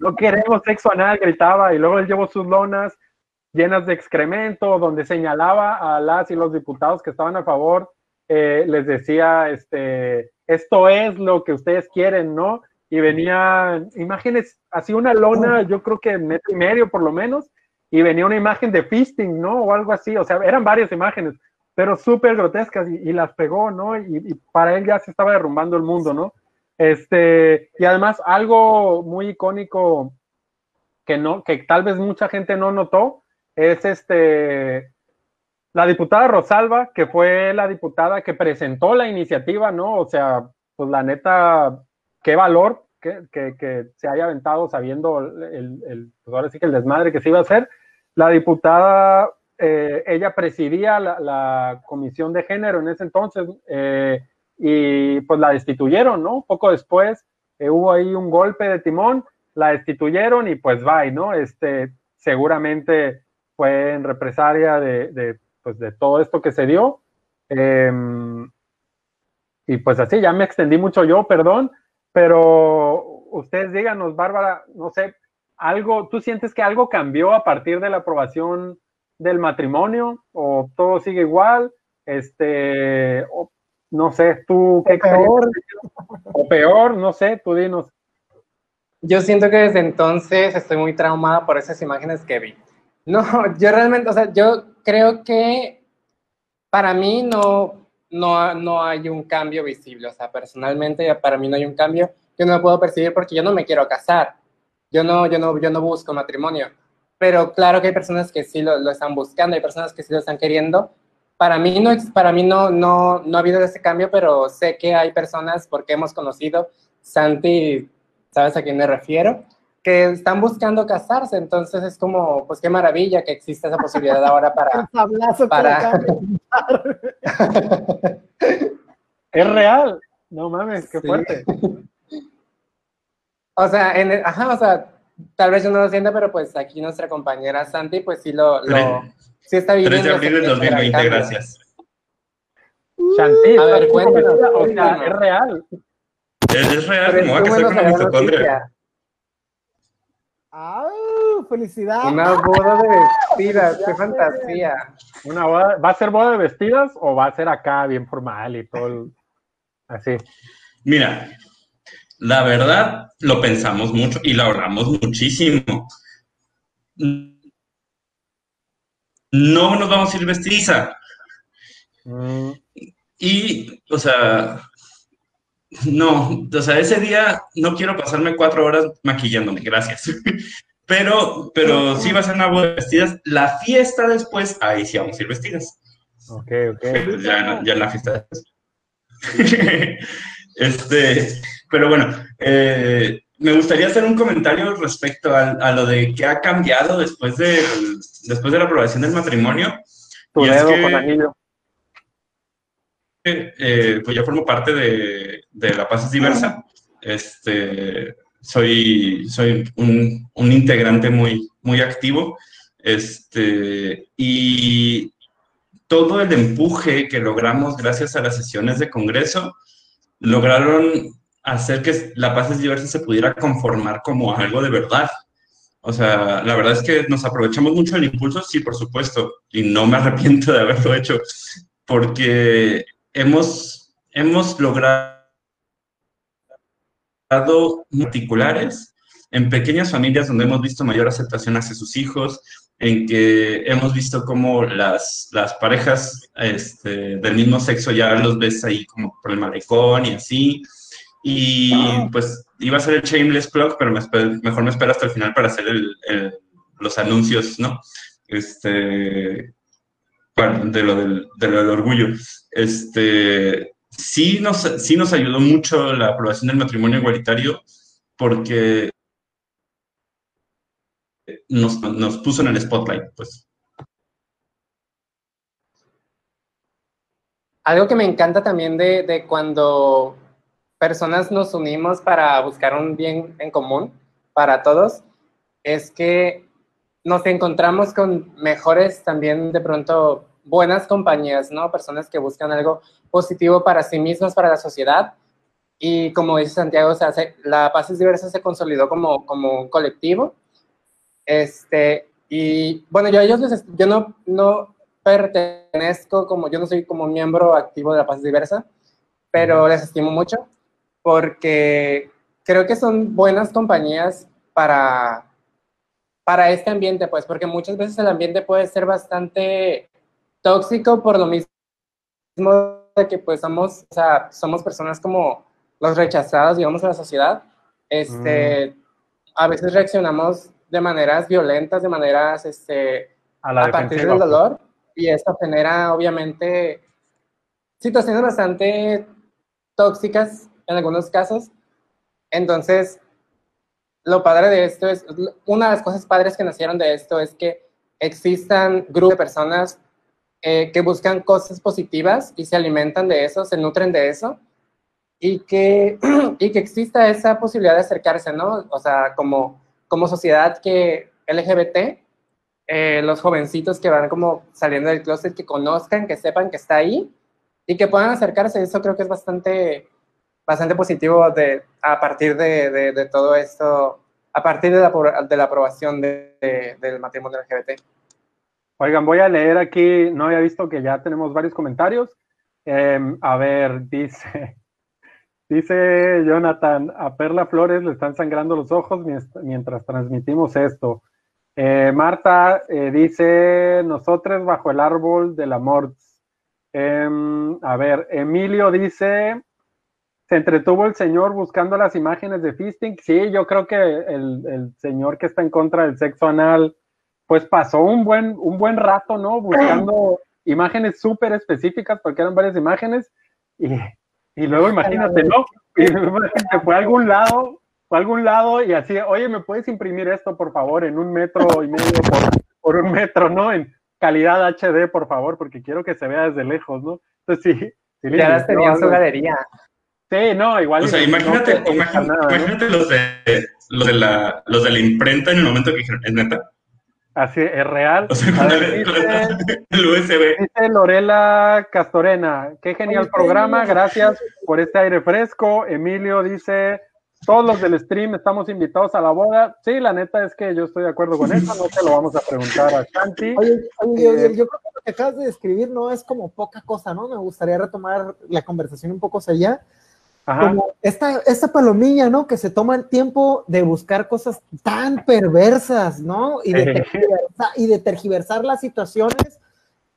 No, queremos sexo anal, gritaba, y luego él llevó sus lonas llenas de excremento, donde señalaba a las y los diputados que estaban a favor, eh, les decía, este, esto es lo que ustedes quieren, ¿no? Y venían imágenes, así una lona, yo creo que metro y medio por lo menos, y venía una imagen de fisting, ¿no? O algo así, o sea, eran varias imágenes, pero súper grotescas, y, las pegó, ¿no? Y, y, para él ya se estaba derrumbando el mundo, ¿no? Este, y además algo muy icónico que no, que tal vez mucha gente no notó, es este la diputada Rosalba, que fue la diputada que presentó la iniciativa, ¿no? O sea, pues la neta, qué valor que, que, se haya aventado sabiendo el, el, pues ahora sí que el desmadre que se iba a hacer. La diputada, eh, ella presidía la, la, comisión de género en ese entonces, eh, y pues la destituyeron, ¿no? Poco después eh, hubo ahí un golpe de timón, la destituyeron y pues bye, ¿no? Este, seguramente fue en represalia de, pues, de todo esto que se dio. Em, y pues así, ya me extendí mucho yo, perdón, pero ustedes díganos, Bárbara, no sé, algo, ¿tú sientes que algo cambió a partir de la aprobación del matrimonio o todo sigue igual? Este, o, no sé, tú qué peor. O peor, no sé, tú dinos. Yo siento que desde entonces estoy muy traumada por esas imágenes que vi. No, yo realmente, o sea, yo creo que para mí no, no, no hay un cambio visible. O sea, personalmente para mí no hay un cambio. Yo no lo puedo percibir porque yo no me quiero casar. yo no, yo no, yo no busco matrimonio. Pero claro que hay personas que sí lo, lo están buscando, hay personas que sí lo están queriendo. Para mí, no, para mí no, no, no ha habido ese cambio, pero sé que hay personas, porque hemos conocido, Santi, ¿sabes a quién me refiero? que están buscando casarse, entonces es como, pues qué maravilla que existe esa posibilidad ahora para... para... es real, no mames, qué fuerte. O sea, en ajá, o sea, tal vez yo no lo sienta, pero pues aquí nuestra compañera Santi, pues sí lo, lo sí está viviendo. 3 de abril del 2020, gracias. Shanti, a ver, cuéntanos, o sea, es real. Es, es real, voy a casar con una mitocondria. ¡Ah! ¡Felicidad! Una boda de vestidas, qué fantasía. Una boda, ¿Va a ser boda de vestidas o va a ser acá bien formal y todo así? Mira, la verdad lo pensamos mucho y lo ahorramos muchísimo. No nos vamos a ir vestidiza. Mm. Y, o sea, no, o sea, ese día no quiero pasarme cuatro horas maquillándome, gracias. Pero, pero sí va a ser una boda de vestidas. La fiesta después, ahí sí vamos a ir vestidas. Ok, ok. Ya, ya en la fiesta este, pero bueno, eh, me gustaría hacer un comentario respecto a, lo de qué ha cambiado después de, después de la aprobación del matrimonio. Tu dedo con anillo. Eh, pues ya formo parte de, La Paz es Diversa. Este, soy soy un, integrante muy, muy activo. Este, y todo el empuje que logramos gracias a las sesiones de Congreso lograron hacer que La Paz es Diversa se pudiera conformar como algo de verdad. O sea, la verdad es que nos aprovechamos mucho del impulso, sí, por supuesto, y no me arrepiento de haberlo hecho, porque hemos, hemos logrado particulares en pequeñas familias donde hemos visto mayor aceptación hacia sus hijos, en que hemos visto cómo las, las parejas este, del mismo sexo ya los ves ahí como por el malecón y así. Y pues iba a ser el Shameless Plug, pero mejor me espero hasta el final para hacer los anuncios, ¿no? Este, de lo del, de lo del orgullo. Este, sí, nos, sí nos ayudó mucho la aprobación del matrimonio igualitario porque nos, nos puso en el spotlight, pues. Algo que me encanta también de, de, cuando personas nos unimos para buscar un bien en común para todos es que nos encontramos con mejores también de pronto buenas compañías, ¿no? Personas que buscan algo positivo para sí mismas, para la sociedad. Y como dice Santiago, o sea, la Paz Diversa se consolidó como, como un colectivo. Este, y bueno, yo, ellos yo no, no pertenezco como, yo no soy como miembro activo de la Paz Diversa, pero les estimo mucho porque creo que son buenas compañías para, para este ambiente, pues, porque muchas veces el ambiente puede ser bastante tóxico por lo mismo de que pues somos, o sea, somos personas como los rechazados, digamos, a la sociedad. Este, mm. A veces reaccionamos de maneras violentas, de maneras, este, a, partir del dolor, y esto genera, obviamente, situaciones bastante tóxicas en algunos casos. Entonces, lo padre de esto es, una de las cosas padres que nacieron de esto es que existan grupos de personas eh, que buscan cosas positivas y se alimentan de eso, se nutren de eso, y que, y que exista esa posibilidad de acercarse, ¿no? O sea, como, como sociedad que LGBT, eh, los jovencitos que van como saliendo del closet, que conozcan, que sepan que está ahí y que puedan acercarse, eso creo que es bastante bastante positivo de, a partir de, de, todo esto, a partir de la, de la aprobación del matrimonio LGBT. Oigan, voy a leer aquí, no había visto que ya tenemos varios comentarios. Em, a ver, dice, dice Jonathan, a Perla Flores le están sangrando los ojos mientras, transmitimos esto. Eh, Marta eh, dice, nosotros bajo el árbol del amor. Em, a ver, Emilio dice, se entretuvo el señor buscando las imágenes de fisting. Sí, yo creo que el, el, señor que está en contra del sexo anal, pues pasó un buen, un buen rato, ¿no? Buscando imágenes súper específicas, porque eran varias imágenes, y, y luego imagínate, ¿no? Y se fue a algún lado, fue a algún lado y así, oye, ¿me puedes imprimir esto, por favor, en un metro y medio por, por un metro, ¿no? En calidad HD, por favor, porque quiero que se vea desde lejos, ¿no? Entonces sí. sí ya las tenía en su galería. Sí, no, igual. O sea, imagínate, imagínate, los, de, los, de la, los de la imprenta en el momento que dijeron, ¿es neta? Así, es real. O sea, dice, el USB. Dice Lorela Castorena, qué genial programa, gracias por este aire fresco. Emilio dice, todos los del stream estamos invitados a la boda. Sí, la neta es que yo estoy de acuerdo con eso, no te lo vamos a preguntar a Shanti. Oye, oye, yo, creo que lo que acabas de describir no es como poca cosa, ¿no? Me gustaría retomar la conversación un poco hacia allá como esta, esta palomilla, ¿no? Que se toma el tiempo de buscar cosas tan perversas, ¿no? Y de, tergiversar, y de tergiversar las situaciones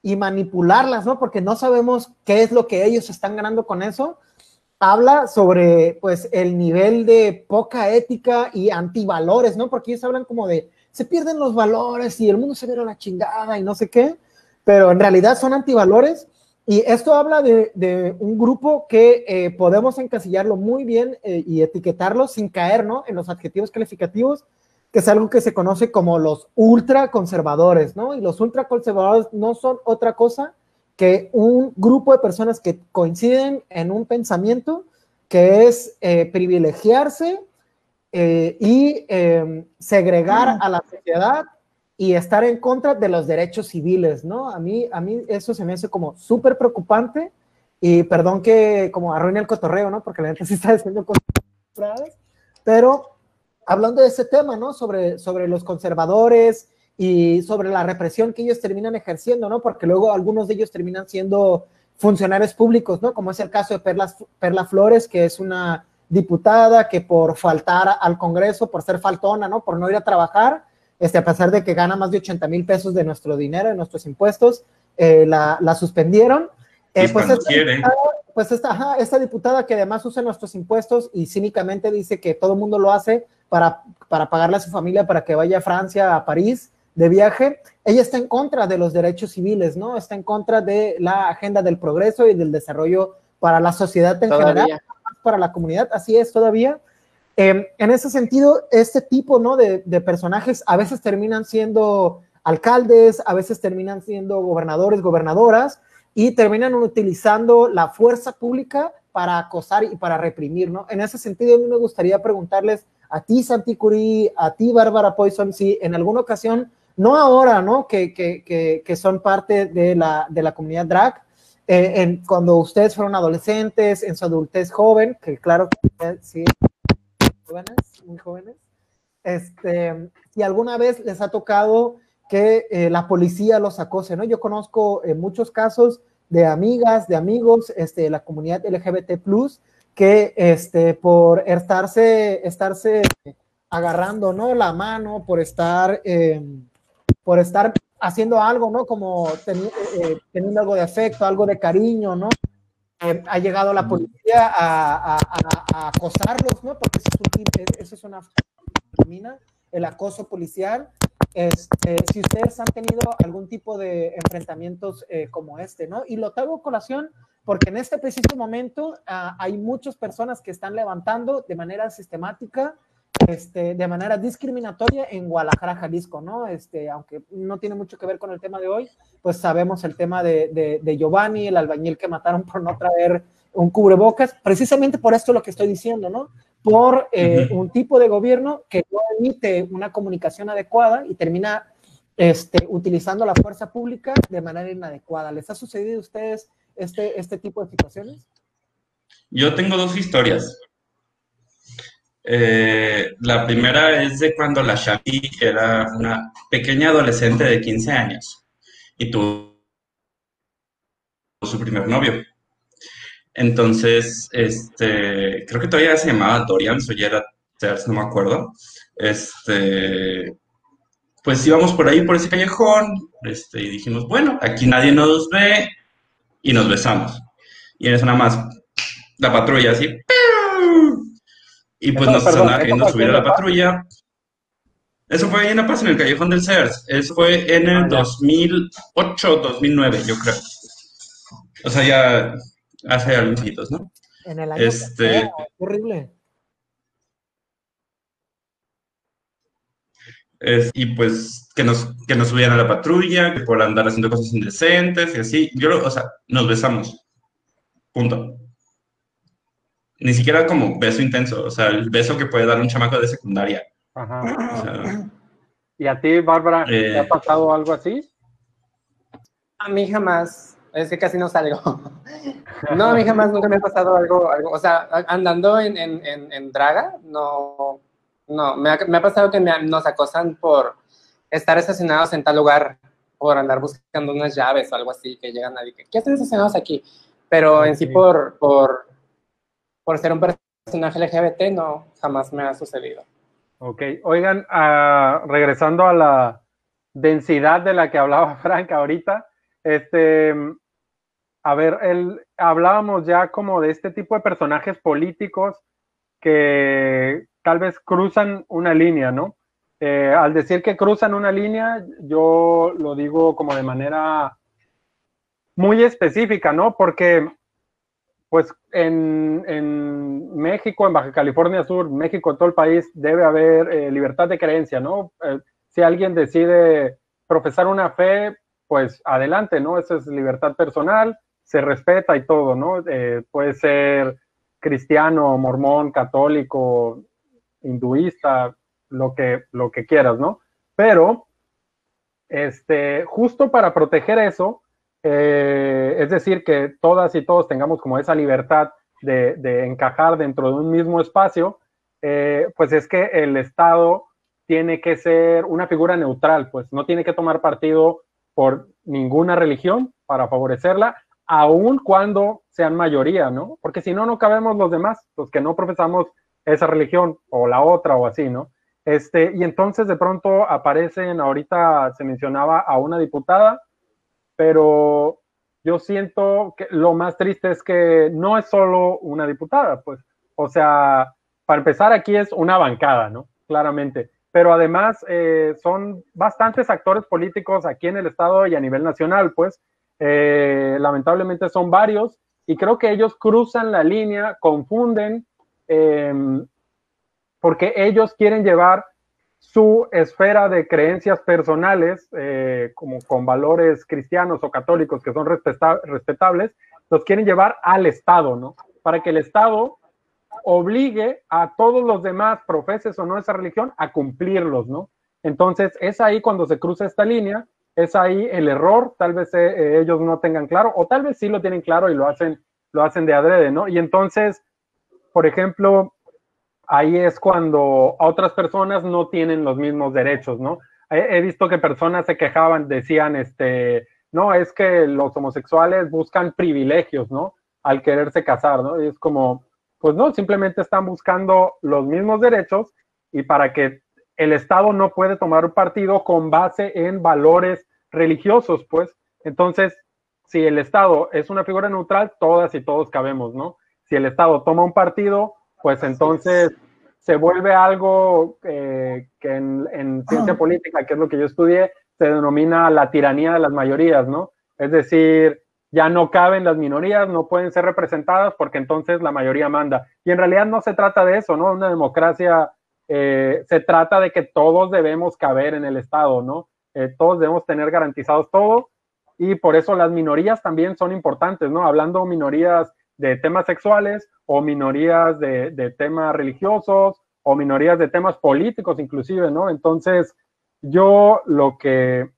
y manipularlas, ¿no? Porque no sabemos qué es lo que ellos están ganando con eso. Habla sobre, pues, el nivel de poca ética y antivalores, ¿no? Porque ellos hablan como de, se pierden los valores y el mundo se ve a la chingada y no sé qué, pero en realidad son antivalores y esto habla de, un grupo que eh, podemos encasillarlo muy bien eh, y etiquetarlo sin caer ¿no? en los adjetivos calificativos, que es algo que se conoce como los ultraconservadores, ¿no? Y los ultraconservadores no son otra cosa que un grupo de personas que coinciden en un pensamiento que es eh, privilegiarse y segregar a la sociedad y estar en contra de los derechos civiles, ¿no? A mí, a mí eso se me hace como súper preocupante y perdón que como arruine el cotorreo, ¿no? Porque la gente sí está diciendo cosas pero hablando de ese tema, ¿no? Sobre, sobre los conservadores y sobre la represión que ellos terminan ejerciendo, ¿no? Porque luego algunos de ellos terminan siendo funcionarios públicos, ¿no? Como es el caso de Perla, Perla Flores, que es una diputada que por faltar al Congreso, por ser faltona, ¿no? Por no ir a trabajar, este, a pesar de que gana más de 80 mil pesos de nuestro dinero, de nuestros impuestos, eh, la, la, suspendieron. Eh, pues, esta diputada, pues esta, esta diputada que además usa nuestros impuestos y cínicamente dice que todo el mundo lo hace para, para pagarle a su familia para que vaya a Francia, a París de viaje, ella está en contra de los derechos civiles, ¿no? Está en contra de la agenda del progreso y del desarrollo para la sociedad en general, para la comunidad, así es todavía. Em, en ese sentido, este tipo ¿no? de, personajes a veces terminan siendo alcaldes, a veces terminan siendo gobernadores, gobernadoras, y terminan utilizando la fuerza pública para acosar y para reprimir, ¿no? En ese sentido, a mí me gustaría preguntarles a ti, Santi Curí, a ti, Bárbara Poison, si en alguna ocasión, no ahora, ¿no? Que, que, que, son parte de la, de la comunidad drag, eh, en, cuando ustedes fueron adolescentes, en su adultez joven, que claro que sí, jóvenes, muy jóvenes, este, si alguna vez les ha tocado que eh, la policía los acose, ¿no? Yo conozco eh, muchos casos de amigas, de amigos, este, de la comunidad LGBT+, que este, por estarse, estarse agarrando, ¿no? La mano, por estar, em, por estar haciendo algo, ¿no? Como eh, teniendo algo de afecto, algo de cariño, ¿no? Eh, ha llegado la policía a, acosarlos, ¿no? Porque eso es, una el acoso policial. Este, si ustedes han tenido algún tipo de enfrentamientos eh, como este, ¿no? Y lo traigo colación porque en este preciso momento ah, hay muchas personas que están levantando de manera sistemática este, de manera discriminatoria en Guadalajara, Jalisco, ¿no? Este, aunque no tiene mucho que ver con el tema de hoy, pues sabemos el tema de, de, Giovanni, el albañil que mataron por no traer un cubrebocas, precisamente por esto lo que estoy diciendo, ¿no? Por eh, un tipo de gobierno que no emite una comunicación adecuada y termina este, utilizando la fuerza pública de manera inadecuada. ¿Les ha sucedido a ustedes este, este tipo de situaciones? Yo tengo dos historias. Eh, la primera es de cuando la Shanti era una pequeña adolescente de 15 años y tuvo su primer novio. Entonces, este, creo que todavía se llamaba Dorian, ya era no me acuerdo. Este, pues íbamos por ahí, por ese callejón, este, y dijimos, bueno, aquí nadie nos ve, y nos besamos. Y en eso nada más, la patrulla así, Y pues nos queriendo subir a la patrulla. Eso fue ahí en La Paz, en el Callejón del Sears. Eso fue en el 2008, 2009, yo creo. O sea, ya hace años, ¿no? En el año Este- horrible. Es- y pues que nos, que nos subían a la patrulla, que por andar haciendo cosas indecentes y así. Yo, lo- o sea, nos besamos. Punto. Ni siquiera como beso intenso, o sea, el beso que puede dar un chamaco de secundaria. Ajá. O sea, ¿Y a ti, Bárbara, te Eh. ha pasado algo así? A mí jamás, es que casi no salgo. No, a mí jamás nunca me ha pasado algo, algo o sea, andando en, en, en, en draga, no, no, me ha, me ha pasado que me- nos acosan por estar estacionados en tal lugar, por andar buscando unas llaves o algo así, que llegan a decir, ¿qué hacen estacionados aquí? Pero en sí por, por, por ser un personaje LGBT, no, jamás me ha sucedido. Ok, oigan, ah, regresando a la densidad de la que hablaba Frank ahorita, este, a ver, el, hablábamos ya como de este tipo de personajes políticos que tal vez cruzan una línea, ¿no? Eh, al decir que cruzan una línea, yo lo digo como de manera muy específica, ¿no? Porque, pues, en, en México, en Baja California Sur, México, todo el país, debe haber eh, libertad de creencia, ¿no? Eh, si alguien decide profesar una fe, pues adelante, ¿no? Esa es libertad personal, se respeta y todo, ¿no? Eh, puede ser cristiano, mormón, católico, hinduista, lo que, lo que quieras, ¿no? Pero, este, justo para proteger eso, eh, es decir, que todas y todos tengamos como esa libertad de, encajar dentro de un mismo espacio, eh, pues es que el Estado tiene que ser una figura neutral, pues no tiene que tomar partido por ninguna religión para favorecerla, aun cuando sean mayoría, ¿no? Porque si no, no cabemos los demás, los que no profesamos esa religión o la otra o así, ¿no? Este, y entonces de pronto aparecen, ahorita se mencionaba a una diputada, pero yo siento que lo más triste es que no es solo una diputada, pues, o sea, para empezar aquí es una bancada, ¿no? Claramente, pero además eh, son bastantes actores políticos aquí en el estado y a nivel nacional, pues, eh, lamentablemente son varios y creo que ellos cruzan la línea, confunden, eh, porque ellos quieren llevar su esfera de creencias personales, eh, como con valores cristianos o católicos que son respeta respetables, los quieren llevar al Estado, ¿no? Para que el Estado obligue a todos los demás, profeses o no esa religión, a cumplirlos, ¿no? Entonces, es ahí cuando se cruza esta línea, es ahí el error, tal vez eh, ellos no tengan claro, o tal vez sí lo tienen claro y lo hacen, lo hacen de adrede, ¿no? Y entonces, por ejemplo, ahí es cuando otras personas no tienen los mismos derechos, ¿no? He, visto que personas se quejaban, decían, este, no, es que los homosexuales buscan privilegios, ¿no? Al quererse casar, ¿no? Y es como, pues no, simplemente están buscando los mismos derechos y para que el Estado no puede tomar un partido con base en valores religiosos, pues. Entonces, si el Estado es una figura neutral, todas y todos cabemos, ¿no? Si el Estado toma un partido, pues entonces se vuelve algo eh, que en, en, ciencia política, que es lo que yo estudié, se denomina la tiranía de las mayorías, ¿no? Es decir, ya no caben las minorías, no pueden ser representadas porque entonces la mayoría manda. Y en realidad no se trata de eso, ¿no? Una democracia eh, se trata de que todos debemos caber en el Estado, ¿no? Eh, todos debemos tener garantizados todo y por eso las minorías también son importantes, ¿no? Hablando minorías de temas sexuales o minorías de, temas religiosos o minorías de temas políticos inclusive, ¿no? Entonces, yo lo que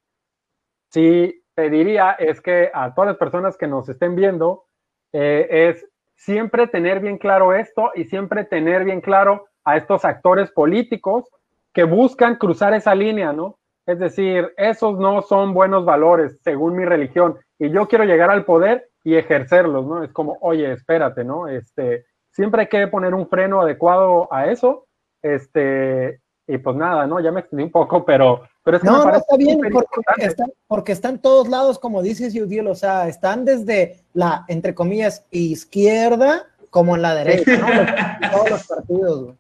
sí pediría es que a todas las personas que nos estén viendo eh, es siempre tener bien claro esto y siempre tener bien claro a estos actores políticos que buscan cruzar esa línea, ¿no? Es decir, esos no son buenos valores según mi religión y yo quiero llegar al poder y ejercerlos, ¿no? Es como, oye, espérate, ¿no? Este, siempre hay que poner un freno adecuado a eso, este, y pues nada, ¿no? Ya me extendí un poco, pero, pero es que no, me parece no, está bien, porque está, porque está en todos lados, como dices, Yudiel, o sea, están desde la, entre comillas, izquierda como en la derecha, ¿no? Todos los partidos, güey.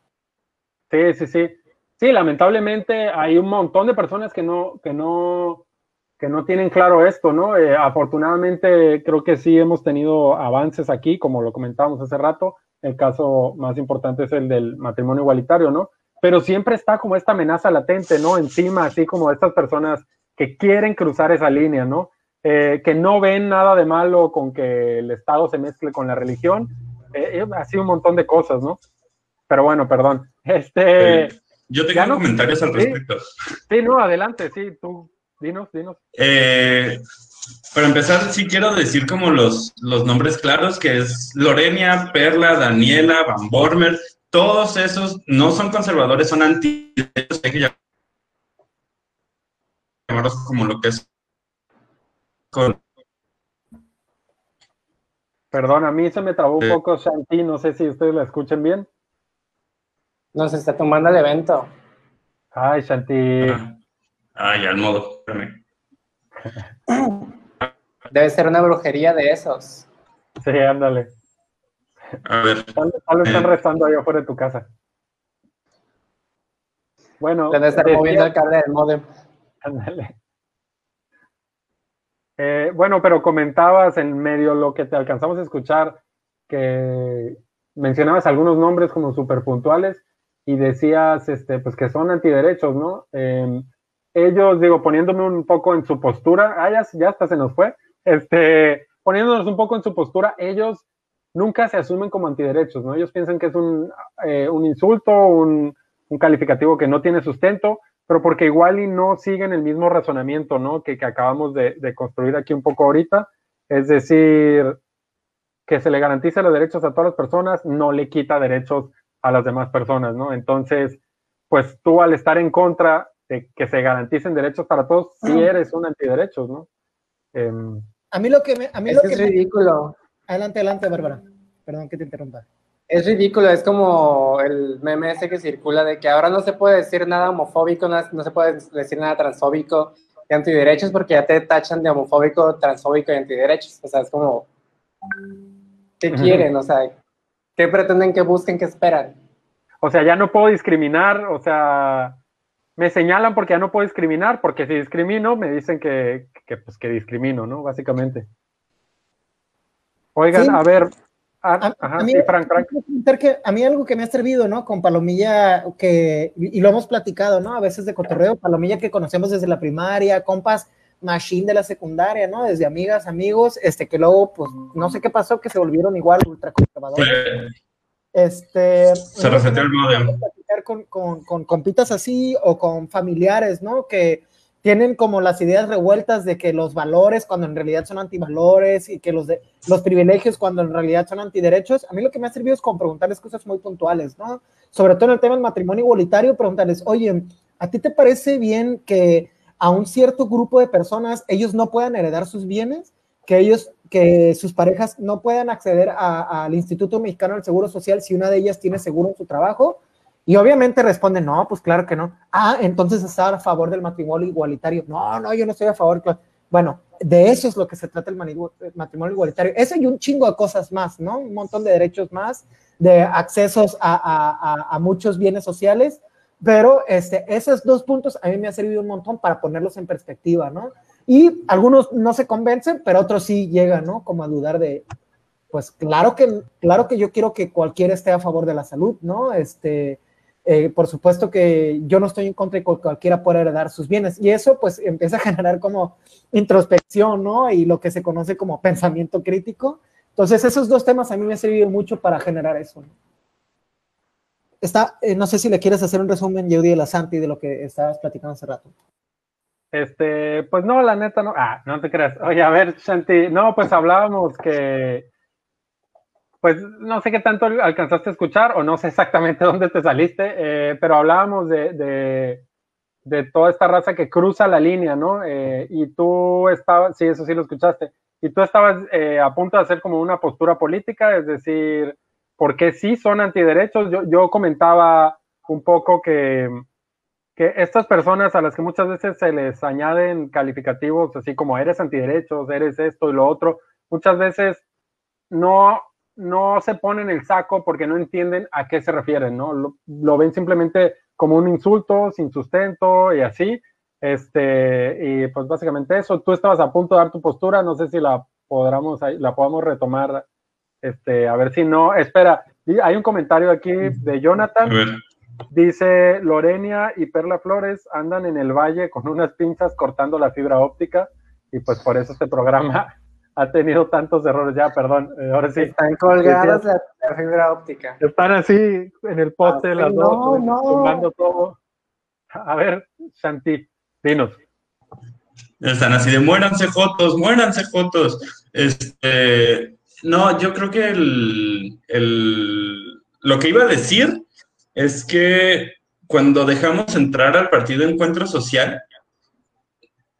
Sí, sí, sí. Sí, lamentablemente hay un montón de personas que no, que no, que no tienen claro esto, ¿no? Eh, afortunadamente creo que sí hemos tenido avances aquí, como lo comentábamos hace rato. El caso más importante es el del matrimonio igualitario, ¿no? Pero siempre está como esta amenaza latente, ¿no? Encima, así como estas personas que quieren cruzar esa línea, ¿no? Eh, que no ven nada de malo con que el Estado se mezcle con la religión. Eh, así un montón de cosas, ¿no? Pero bueno, perdón. Este, yo tengo comentarios al respecto. Sí, no, adelante, sí, tú, dinos, dinos. Eh, para empezar, sí quiero decir como los, los nombres claros, que es Lorenia, Perla, Daniela, Van Bormer, todos esos no son conservadores, son anti hay que llamarlos como lo que es Perdón, a mí se me trabó un poco Shanti, no sé si ustedes la escuchen bien. Nos está tomando el evento. Ay, Shanti. Ay, al modo, Debe ser una brujería de esos. Sí, ándale. A ver. Tal, vez están eh. rezando ahí afuera de tu casa. Bueno. Debe estar moviendo el cable del modem. Ándale. Eh, bueno, pero comentabas en medio lo que te alcanzamos a escuchar, que mencionabas algunos nombres como súper puntuales y decías este, pues que son antiderechos, ¿no? Em, ellos, digo, poniéndome un poco en su postura, ah, ya, ya hasta se nos fue, este, poniéndonos un poco en su postura, ellos nunca se asumen como antiderechos, ¿no? Ellos piensan que es un, eh, un insulto, un, un, calificativo que no tiene sustento, pero porque igual y no siguen el mismo razonamiento, ¿no? Que, acabamos de, construir aquí un poco ahorita, es decir, que se le garantice los derechos a todas las personas, no le quita derechos a las demás personas, ¿no? Entonces, pues tú al estar en contra de que se garanticen derechos para todos, sí eres un antiderechos, ¿no? Em, a mí lo que me... A mí es, lo que ridículo. Adelante, adelante, Bárbara. Perdón que te interrumpa. Es ridículo, es como el meme ese que circula de que ahora no se puede decir nada homofóbico, no, no se puede decir nada transfóbico y antiderechos porque ya te tachan de homofóbico, transfóbico y antiderechos. O sea, es como, ¿qué quieren? O sea, ¿Qué pretenden que busquen? ¿Qué esperan? O sea, ya no puedo discriminar, o sea, me señalan porque ya no puedo discriminar, porque si discrimino me dicen que, que pues que discrimino, ¿no? Básicamente. Oigan, a ver, a, mí, Frank, Que a mí algo que me ha servido, ¿no? Con Palomilla, que, y lo hemos platicado, ¿no? A veces de cotorreo, Palomilla que conocemos desde la primaria, compas, machine de la secundaria, ¿no? Desde amigas, amigos, este, que luego, pues, no sé qué pasó, que se volvieron igual ultraconservadores. Este. Se reseteó el modem. Con, con, con compitas así o con familiares, ¿no? Que tienen como las ideas revueltas de que los valores cuando en realidad son antivalores y que los, de, los privilegios cuando en realidad son antiderechos. A mí lo que me ha servido es con preguntarles cosas muy puntuales, ¿no? Sobre todo en el tema del matrimonio igualitario, preguntarles, oye, ¿a ti te parece bien que a un cierto grupo de personas ellos no puedan heredar sus bienes, que ellos, que sus parejas no puedan acceder al Instituto Mexicano del Seguro Social si una de ellas tiene seguro en su trabajo. Y obviamente responden, no, pues claro que no. Ah, entonces está a favor del matrimonio igualitario. No, no, yo no estoy a favor. Bueno, de eso es lo que se trata el matrimonio igualitario. Eso y un chingo de cosas más, ¿no? Un montón de derechos más, de accesos a, a, a muchos bienes sociales pero este, esos dos puntos a mí me ha servido un montón para ponerlos en perspectiva, ¿no? Y algunos no se convencen, pero otros sí llegan, ¿no? Como a dudar de, pues claro que, claro que yo quiero que cualquiera esté a favor de la salud, ¿no? Este, eh, por supuesto que yo no estoy en contra de que cualquiera pueda heredar sus bienes. Y eso pues empieza a generar como introspección, ¿no? Y lo que se conoce como pensamiento crítico. Entonces esos dos temas a mí me han servido mucho para generar eso. ¿no? está, eh, no sé si le quieres hacer un resumen, Yehudi de la Santi, de lo que estabas platicando hace rato. Este, pues no, la neta no. Ah, no te creas. Oye, a ver, Santi, no, pues hablábamos que, pues no sé qué tanto alcanzaste a escuchar o no sé exactamente dónde te saliste, eh, pero hablábamos de, de, de, toda esta raza que cruza la línea, ¿no? Eh, y tú estabas, sí, eso sí lo escuchaste, y tú estabas a punto de hacer como una postura política, es decir, porque sí son antiderechos. Yo, yo comentaba un poco que, que estas personas a las que muchas veces se les añaden calificativos así como eres antiderechos, eres esto y lo otro, muchas veces no, no se ponen el saco porque no entienden a qué se refieren, ¿no? Lo, ven simplemente como un insulto, sin sustento y así. Este, y pues básicamente eso. Tú estabas a punto de dar tu postura, no sé si la podamos, la podamos retomar. Este, a ver si no. Espera, hay un comentario aquí de Jonathan. Dice Lorenia y Perla Flores andan en el valle con unas pinzas cortando la fibra óptica y pues por eso este programa ha tenido tantos errores. Ya, perdón, eh, ahora sí. Están colgadas la, fibra óptica. Están así en el poste las dos, no. todo. A ver, Shanti, dinos. Están así de muéranse jotos, muéranse jotos. Este, no, yo creo que el, el, lo que iba a decir es que cuando dejamos entrar al partido Encuentro Social,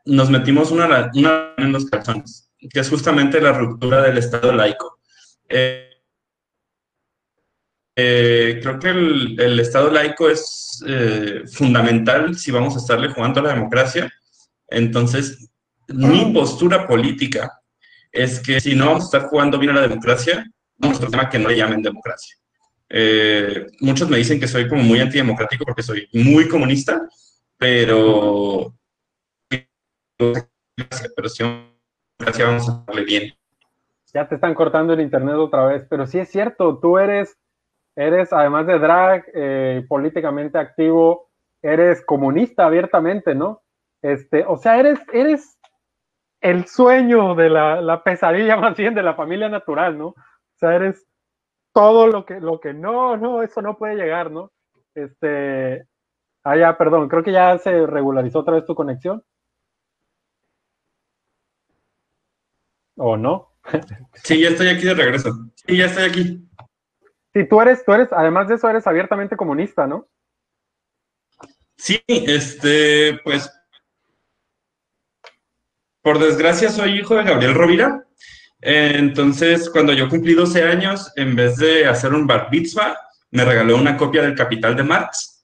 nos metimos una, una en los calzones, que es justamente la ruptura del Estado laico. Eh, eh, creo que el, Estado laico es eh, fundamental si vamos a estarle jugando a la democracia. Entonces, mi postura política es que si no vamos a estar jugando bien a la democracia, vamos a tema que no le llamen democracia. Muchos me dicen que soy como muy antidemocrático porque soy muy comunista, pero pero si vamos a darle bien. Ya te están cortando el internet otra vez, pero sí es cierto, tú eres, eres además de drag, eh, políticamente activo, eres comunista abiertamente, ¿no? Este, o sea, eres, eres el sueño de la, la, pesadilla más bien de la familia natural, ¿no? O sea, eres todo lo que, lo que no, no, eso no puede llegar, ¿no? Este, ah, ya, perdón, creo que ya se regularizó otra vez tu conexión. ¿O no? Sí, ya estoy aquí de regreso. Sí, ya estoy aquí. Sí, tú eres, tú eres, además de eso, eres abiertamente comunista, ¿no? Sí, este, pues, por desgracia soy hijo de Gabriel Rovira. Entonces, cuando yo cumplí 12 años, en vez de hacer un bar mitzvah, me regaló una copia del Capital de Marx.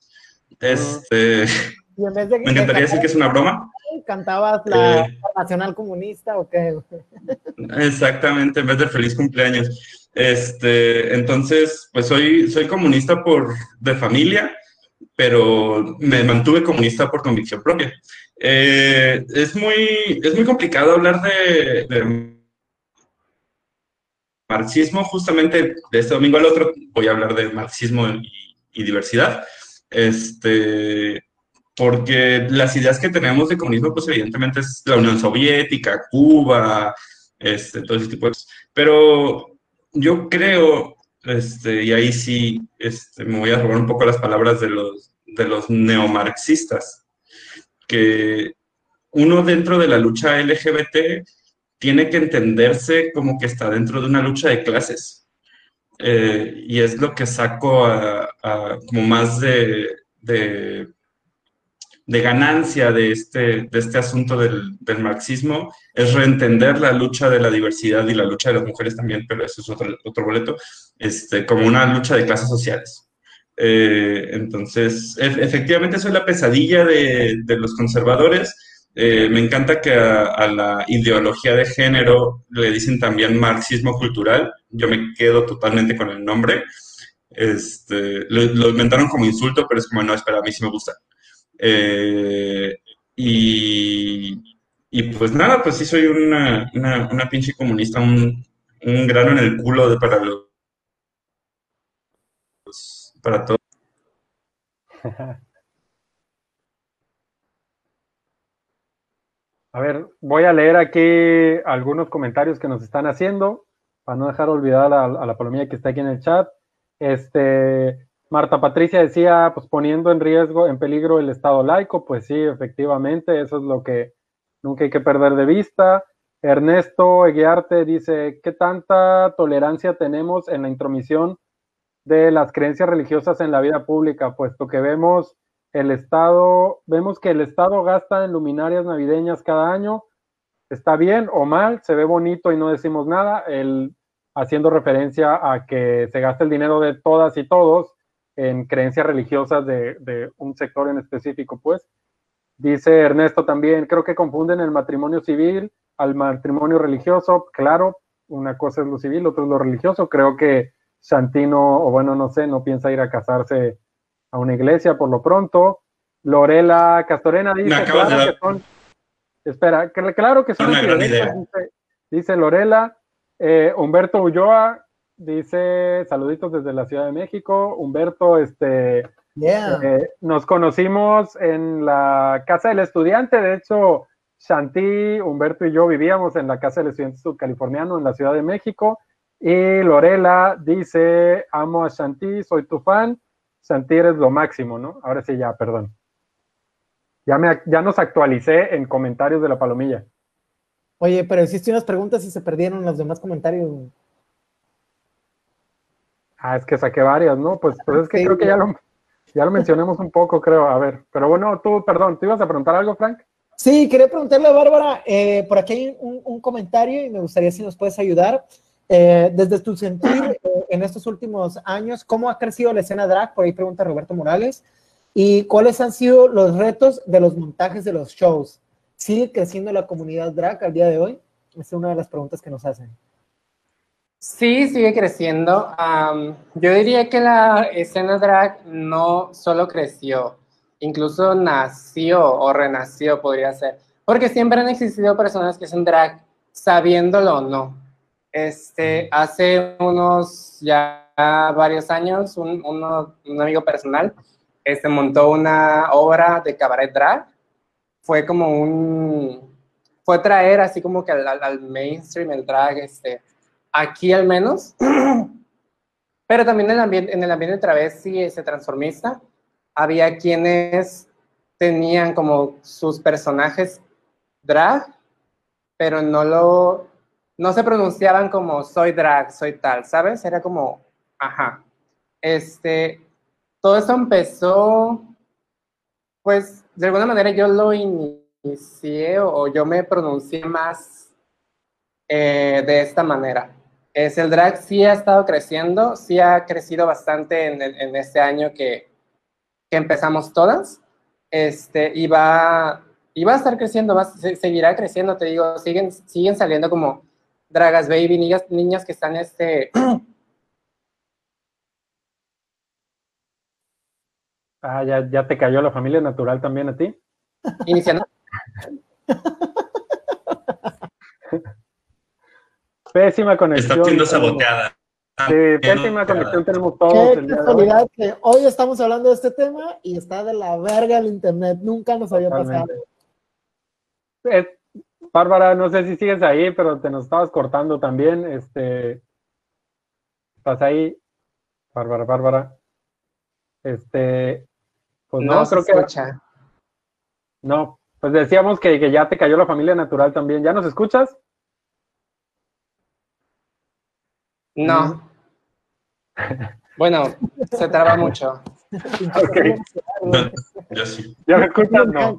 Este, me encantaría decir que es una broma, ¿Cantabas la eh, Nacional Comunista o qué? Exactamente, en vez de feliz cumpleaños. Este, entonces, pues soy, soy comunista por, de familia, pero me mantuve comunista por convicción propia. Eh, es, muy, es muy complicado hablar de, marxismo, justamente de este domingo al otro voy a hablar de marxismo y, y diversidad. Este, porque las ideas que tenemos de comunismo, pues evidentemente es la Unión Soviética, Cuba, este, todo ese tipo de cosas. Pero yo creo, este, y ahí sí este, me voy a robar un poco las palabras de los, de los neomarxistas, que uno dentro de la lucha LGBT tiene que entenderse como que está dentro de una lucha de clases. Eh, y es lo que saco como más de ganancia de este, este asunto del, marxismo es reentender la lucha de la diversidad y la lucha de las mujeres también, pero eso es otro, boleto, este, como una lucha de clases sociales. Eh, entonces, efectivamente, eso es la pesadilla de los conservadores. Eh, me encanta que a, la ideología de género le dicen también marxismo cultural. Yo me quedo totalmente con el nombre. Este, lo, inventaron como insulto, pero es como, no, espera, a mí sí me gusta. Eh, y, pues nada, pues sí soy una, una, pinche comunista, un, grano en el culo para los para todos. A ver, voy a leer aquí algunos comentarios que nos están haciendo para no dejar olvidar a, la palomilla que está aquí en el chat. Este, Marta Patricia decía, pues poniendo en riesgo, en peligro el Estado laico, pues sí, efectivamente, eso es lo que nunca hay que perder de vista. Ernesto Eguiarte dice, ¿qué tanta tolerancia tenemos en la intromisión de las creencias religiosas en la vida pública? Puesto que vemos el Estado, vemos que el Estado gasta en luminarias navideñas cada año, está bien o mal, se ve bonito y no decimos nada, el, haciendo referencia a que se gasta el dinero de todas y todos en creencias religiosas de, un sector en específico, pues. Dice Ernesto también, creo que confunden el matrimonio civil al matrimonio religioso, claro, una cosa es lo civil, otra es lo religioso. Creo que Santino, o bueno, no sé, no piensa ir a casarse a una iglesia por lo pronto. Lorela Castorena dice, claro que son, espera, claro que son dice, dice, Lorela. Eh, Humberto Ulloa dice, saluditos desde la Ciudad de México. Humberto, este, eh, nos conocimos en la casa del estudiante, de hecho, Shanti, Humberto y yo vivíamos en la casa del estudiante subcaliforniano en la Ciudad de México. Y Lorela dice, amo a Shanti, soy tu fan. Shanti eres lo máximo, ¿no? Ahora sí, ya, perdón. Ya, me, ya nos actualicé en comentarios de la palomilla. Oye, pero hiciste unas preguntas y se perdieron los demás comentarios. Ah, es que saqué varias, ¿no? Pues, pues es que creo que ya lo, ya lo mencionamos un poco, creo. A ver, pero bueno, tú, perdón, ¿tú ibas a preguntar algo, Frank? Sí, quería preguntarle a Bárbara, eh, por aquí hay un, comentario y me gustaría si nos puedes ayudar. Eh, desde tu sentir en estos últimos años, ¿cómo ha crecido la escena drag? Por ahí pregunta Roberto Morales. ¿Y cuáles han sido los retos de los montajes de los shows? ¿Sigue creciendo la comunidad drag al día de hoy? Esa es una de las preguntas que nos hacen. Sí, sigue creciendo. yo diría que la escena drag no solo creció, incluso nació o renació, podría ser. Porque siempre han existido personas que hacen drag sabiéndolo o no. Este, hace unos ya varios años, un, un amigo personal este, montó una obra de cabaret drag. Fue como un, fue traer así como que al, al mainstream el drag, este, aquí al menos. Pero también en el ambiente, en el ambiente travesti, ese transformista, había quienes tenían como sus personajes drag, pero no lo, no se pronunciaban como soy drag, soy tal, ¿sabes? Era como, ajá. Este, todo eso empezó, pues, de alguna manera yo lo inicié o, yo me pronuncié más eh, de esta manera. Es el drag sí ha estado creciendo, sí ha crecido bastante en, este año que, que empezamos todas, este, y va, a estar creciendo, va, seguirá creciendo, te digo, siguen, siguen saliendo como dragas baby, niñas, niñas que están este... Ah, ya, ya te cayó la familia natural también a ti. Iniciando. Pésima conexión. Está siendo saboteada. Sí, pésima conexión tenemos todos. Qué casualidad que hoy estamos hablando de este tema y está de la verga el internet. Nunca nos había pasado. Bárbara, no sé si sigues ahí, pero te nos estabas cortando también. Este, ¿Estás ahí? Bárbara, Bárbara. Este, pues no, creo que. No, pues decíamos que, que ya te cayó la familia natural también. ¿Ya nos escuchas? No. Bueno, se traba mucho. Yo sí. ¿Ya me escuchas? No.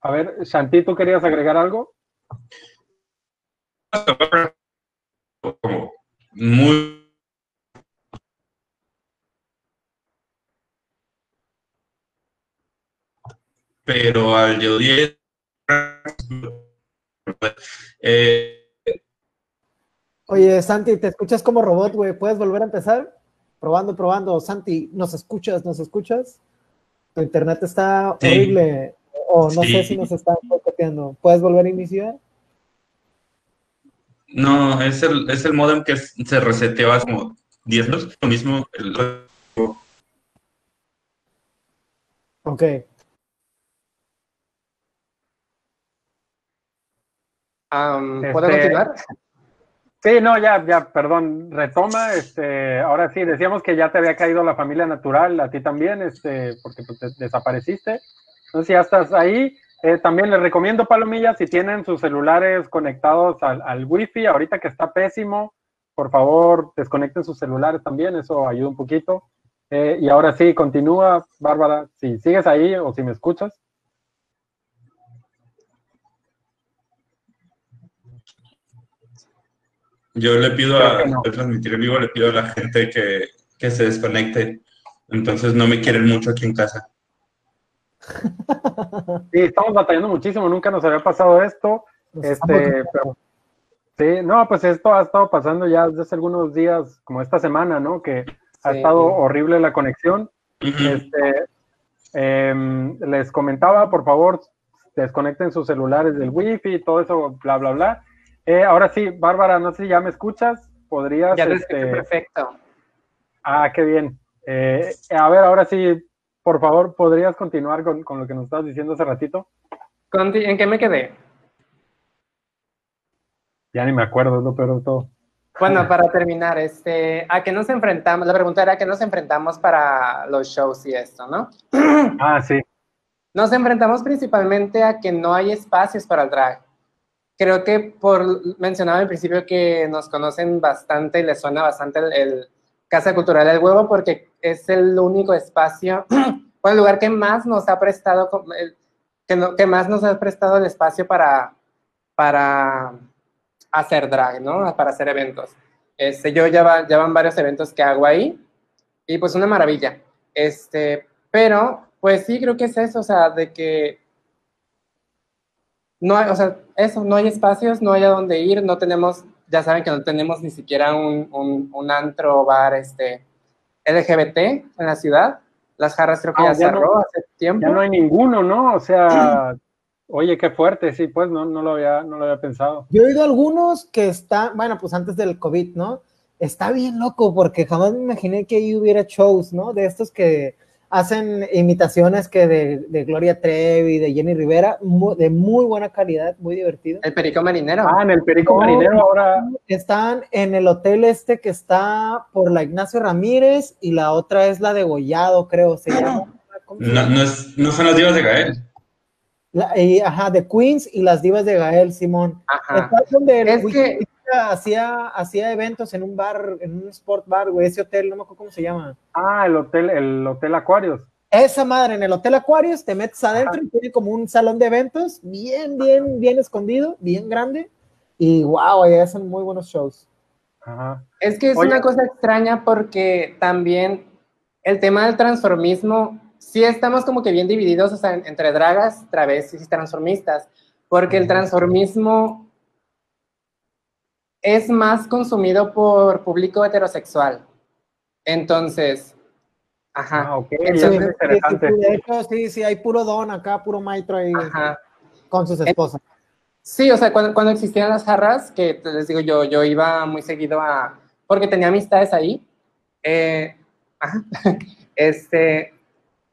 A ver, Shanti, ¿tú querías agregar algo? Muy pero al yo 10 eh, Oye, Santi, te escuchas como robot, güey. ¿Puedes volver a empezar? Probando, probando. Santi, ¿nos escuchas? ¿Nos escuchas? Tu internet está horrible. O no sé si nos está copiando. ¿Puedes volver a iniciar? No, es el, es el modem que se reseteó hace como 10 minutos. Lo mismo. El... Ok. ¿Puedo este, continuar? Sí, no, ya, ya, perdón, retoma, este, ahora sí, decíamos que ya te había caído la familia natural, a ti también, este, porque pues, desapareciste. Entonces ya estás ahí. Eh, también les recomiendo, Palomilla, si tienen sus celulares conectados al, al wifi, ahorita que está pésimo, por favor, desconecten sus celulares también, eso ayuda un poquito. Eh, y ahora sí, continúa, Bárbara, si sigues ahí o si me escuchas. Yo le pido a, transmitir en vivo, le pido a la gente que, que se desconecte. Entonces no me quieren mucho aquí en casa. Sí, estamos batallando muchísimo, nunca nos había pasado esto. Este, pero, sí, no, pues esto ha estado pasando ya desde hace algunos días, como esta semana, ¿no? Que ha estado horrible la conexión. Este, em, les comentaba, por favor, desconecten sus celulares del wifi, todo eso, bla, bla, bla. Eh, ahora sí, Bárbara, no sé si ya me escuchas, podrías... Ya este... perfecto. Ah, qué bien. Eh, a ver, ahora sí, por favor, ¿podrías continuar con, con lo que nos estabas diciendo hace ratito? ¿En qué me quedé? Ya ni me acuerdo, no, pero todo. Bueno, para terminar, este, ¿a qué nos enfrentamos? La pregunta era, ¿a qué nos enfrentamos para los shows y esto, no? Ah, sí. Nos enfrentamos principalmente a que no hay espacios para el drag. Creo que por mencionaba al principio que nos conocen bastante y les suena bastante el, Casa Cultural del Huevo porque es el único espacio, o el lugar que más nos ha prestado, que, más nos ha prestado el espacio para, para hacer drag, ¿no? Para hacer eventos. Este, yo ya, va, van varios eventos que hago ahí y pues una maravilla. Este, pero pues sí, creo que es eso, o sea, de que no hay, o sea, eso, no hay espacios, no hay a dónde ir, no tenemos, ya saben que no tenemos ni siquiera un, un, un antro bar este, LGBT en la ciudad. Las jarras creo que ah, ya, cerró hace tiempo. Ya no hay ninguno, ¿no? O sea, oye, qué fuerte, sí, pues no, no, lo había, no lo había pensado. Yo he oído algunos que están, bueno, pues antes del COVID, ¿no? Está bien loco porque jamás me imaginé que ahí hubiera shows, ¿no? De estos que hacen imitaciones que de, Gloria Trevi, de Jenny Rivera, de muy buena calidad, muy divertido. El Perico Marinero. Ah, en el Perico Marinero ahora. Están en el hotel este que está por la Ignacio Ramírez y la otra es la de Gollado, creo, se llama. No, no, es, no son las divas de Gael. ajá, de Queens y las divas de Gael, Simón. Ajá. es que hacía, hacía eventos en un bar, en un sport bar, güey, ese hotel, no me acuerdo cómo se llama. Ah, el hotel, el hotel Aquarius. Esa madre, en el Hotel Aquarius te metes adentro y tiene como un salón de eventos, bien, bien, bien escondido, bien grande. Y wow, ahí hacen muy buenos shows. Ajá. Es que es una cosa extraña porque también el tema del transformismo, sí estamos como que bien divididos o sea, entre dragas, travestis y transformistas, porque el transformismo es más consumido por público heterosexual. Entonces, ajá. Ah, ok, interesante. Sí, sí, hay puro don acá, puro maestro ahí con sus esposas. Sí, o sea, cuando, cuando, existían las jarras, que les digo, yo, yo iba muy seguido a, porque tenía amistades ahí, eh, ajá, este,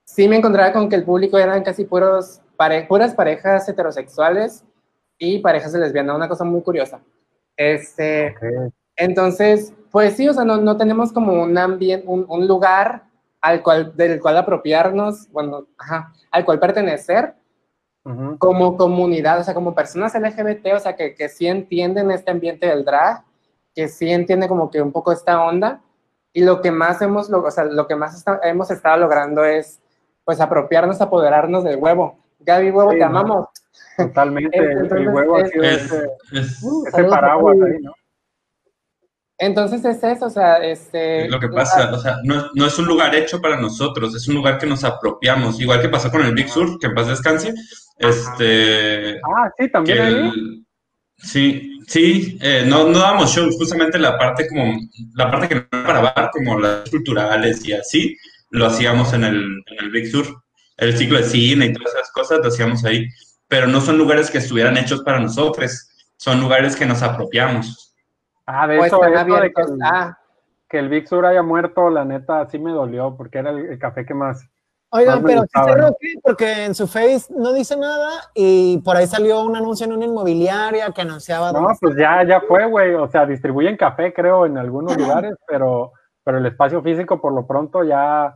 sí me encontraba con que el público eran casi puros, puras parejas heterosexuales y parejas de lesbianas, una cosa muy curiosa. Este, Entonces, pues sí, o sea, no, no tenemos como un ambiente, un, un, lugar al cual, del cual apropiarnos, bueno, ajá, al cual pertenecer como comunidad, o sea, como personas LGBT, o sea, que, que sí entienden este ambiente del drag, que sí entienden como que un poco esta onda, y lo que más hemos, o sea, lo que más hemos estado logrando es, pues, apropiarnos, apoderarnos del huevo. Gaby, huevo, te amamos. Totalmente, el huevo ha sido ese, paraguas ahí, ¿no? Entonces es eso, o sea, este... Lo que pasa, o sea, no, no, es un lugar hecho para nosotros, es un lugar que nos apropiamos, igual que pasó con el Big Sur, que en paz descanse, este... Ah, sí, también ahí. Sí, sí, eh, no, no damos shows, justamente la parte como, la parte que no para bar, como las culturales y así, lo hacíamos en el, en el Big Sur, el ciclo de cine y todas esas cosas lo hacíamos ahí pero no son lugares que estuvieran hechos para nosotros, son lugares que nos apropiamos. Ah, de eso, de que, el, ah. que el Big Sur haya muerto, la neta, sí me dolió, porque era el, café que más... Oigan, pero sí cerró porque en su face no dice nada y por ahí salió un anuncio en una inmobiliaria que anunciaba... No, pues ya, ya fue, güey, o sea, distribuyen café, creo, en algunos lugares, pero, pero el espacio físico por lo pronto ya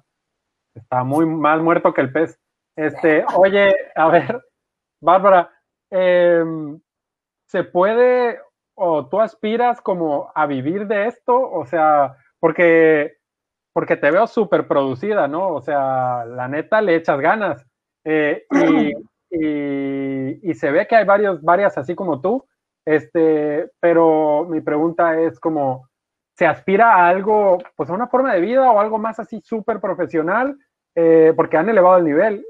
está muy más muerto que el pez. Este, oye, a ver, Bárbara, em, ¿se puede o tú aspiras como a vivir de esto? O sea, porque, porque te veo súper producida, ¿no? O sea, la neta le echas ganas. Eh, y, se ve que hay varios, varias así como tú, este, pero mi pregunta es como, ¿se aspira a algo, pues a una forma de vida o algo más así súper profesional? Eh, porque han elevado el nivel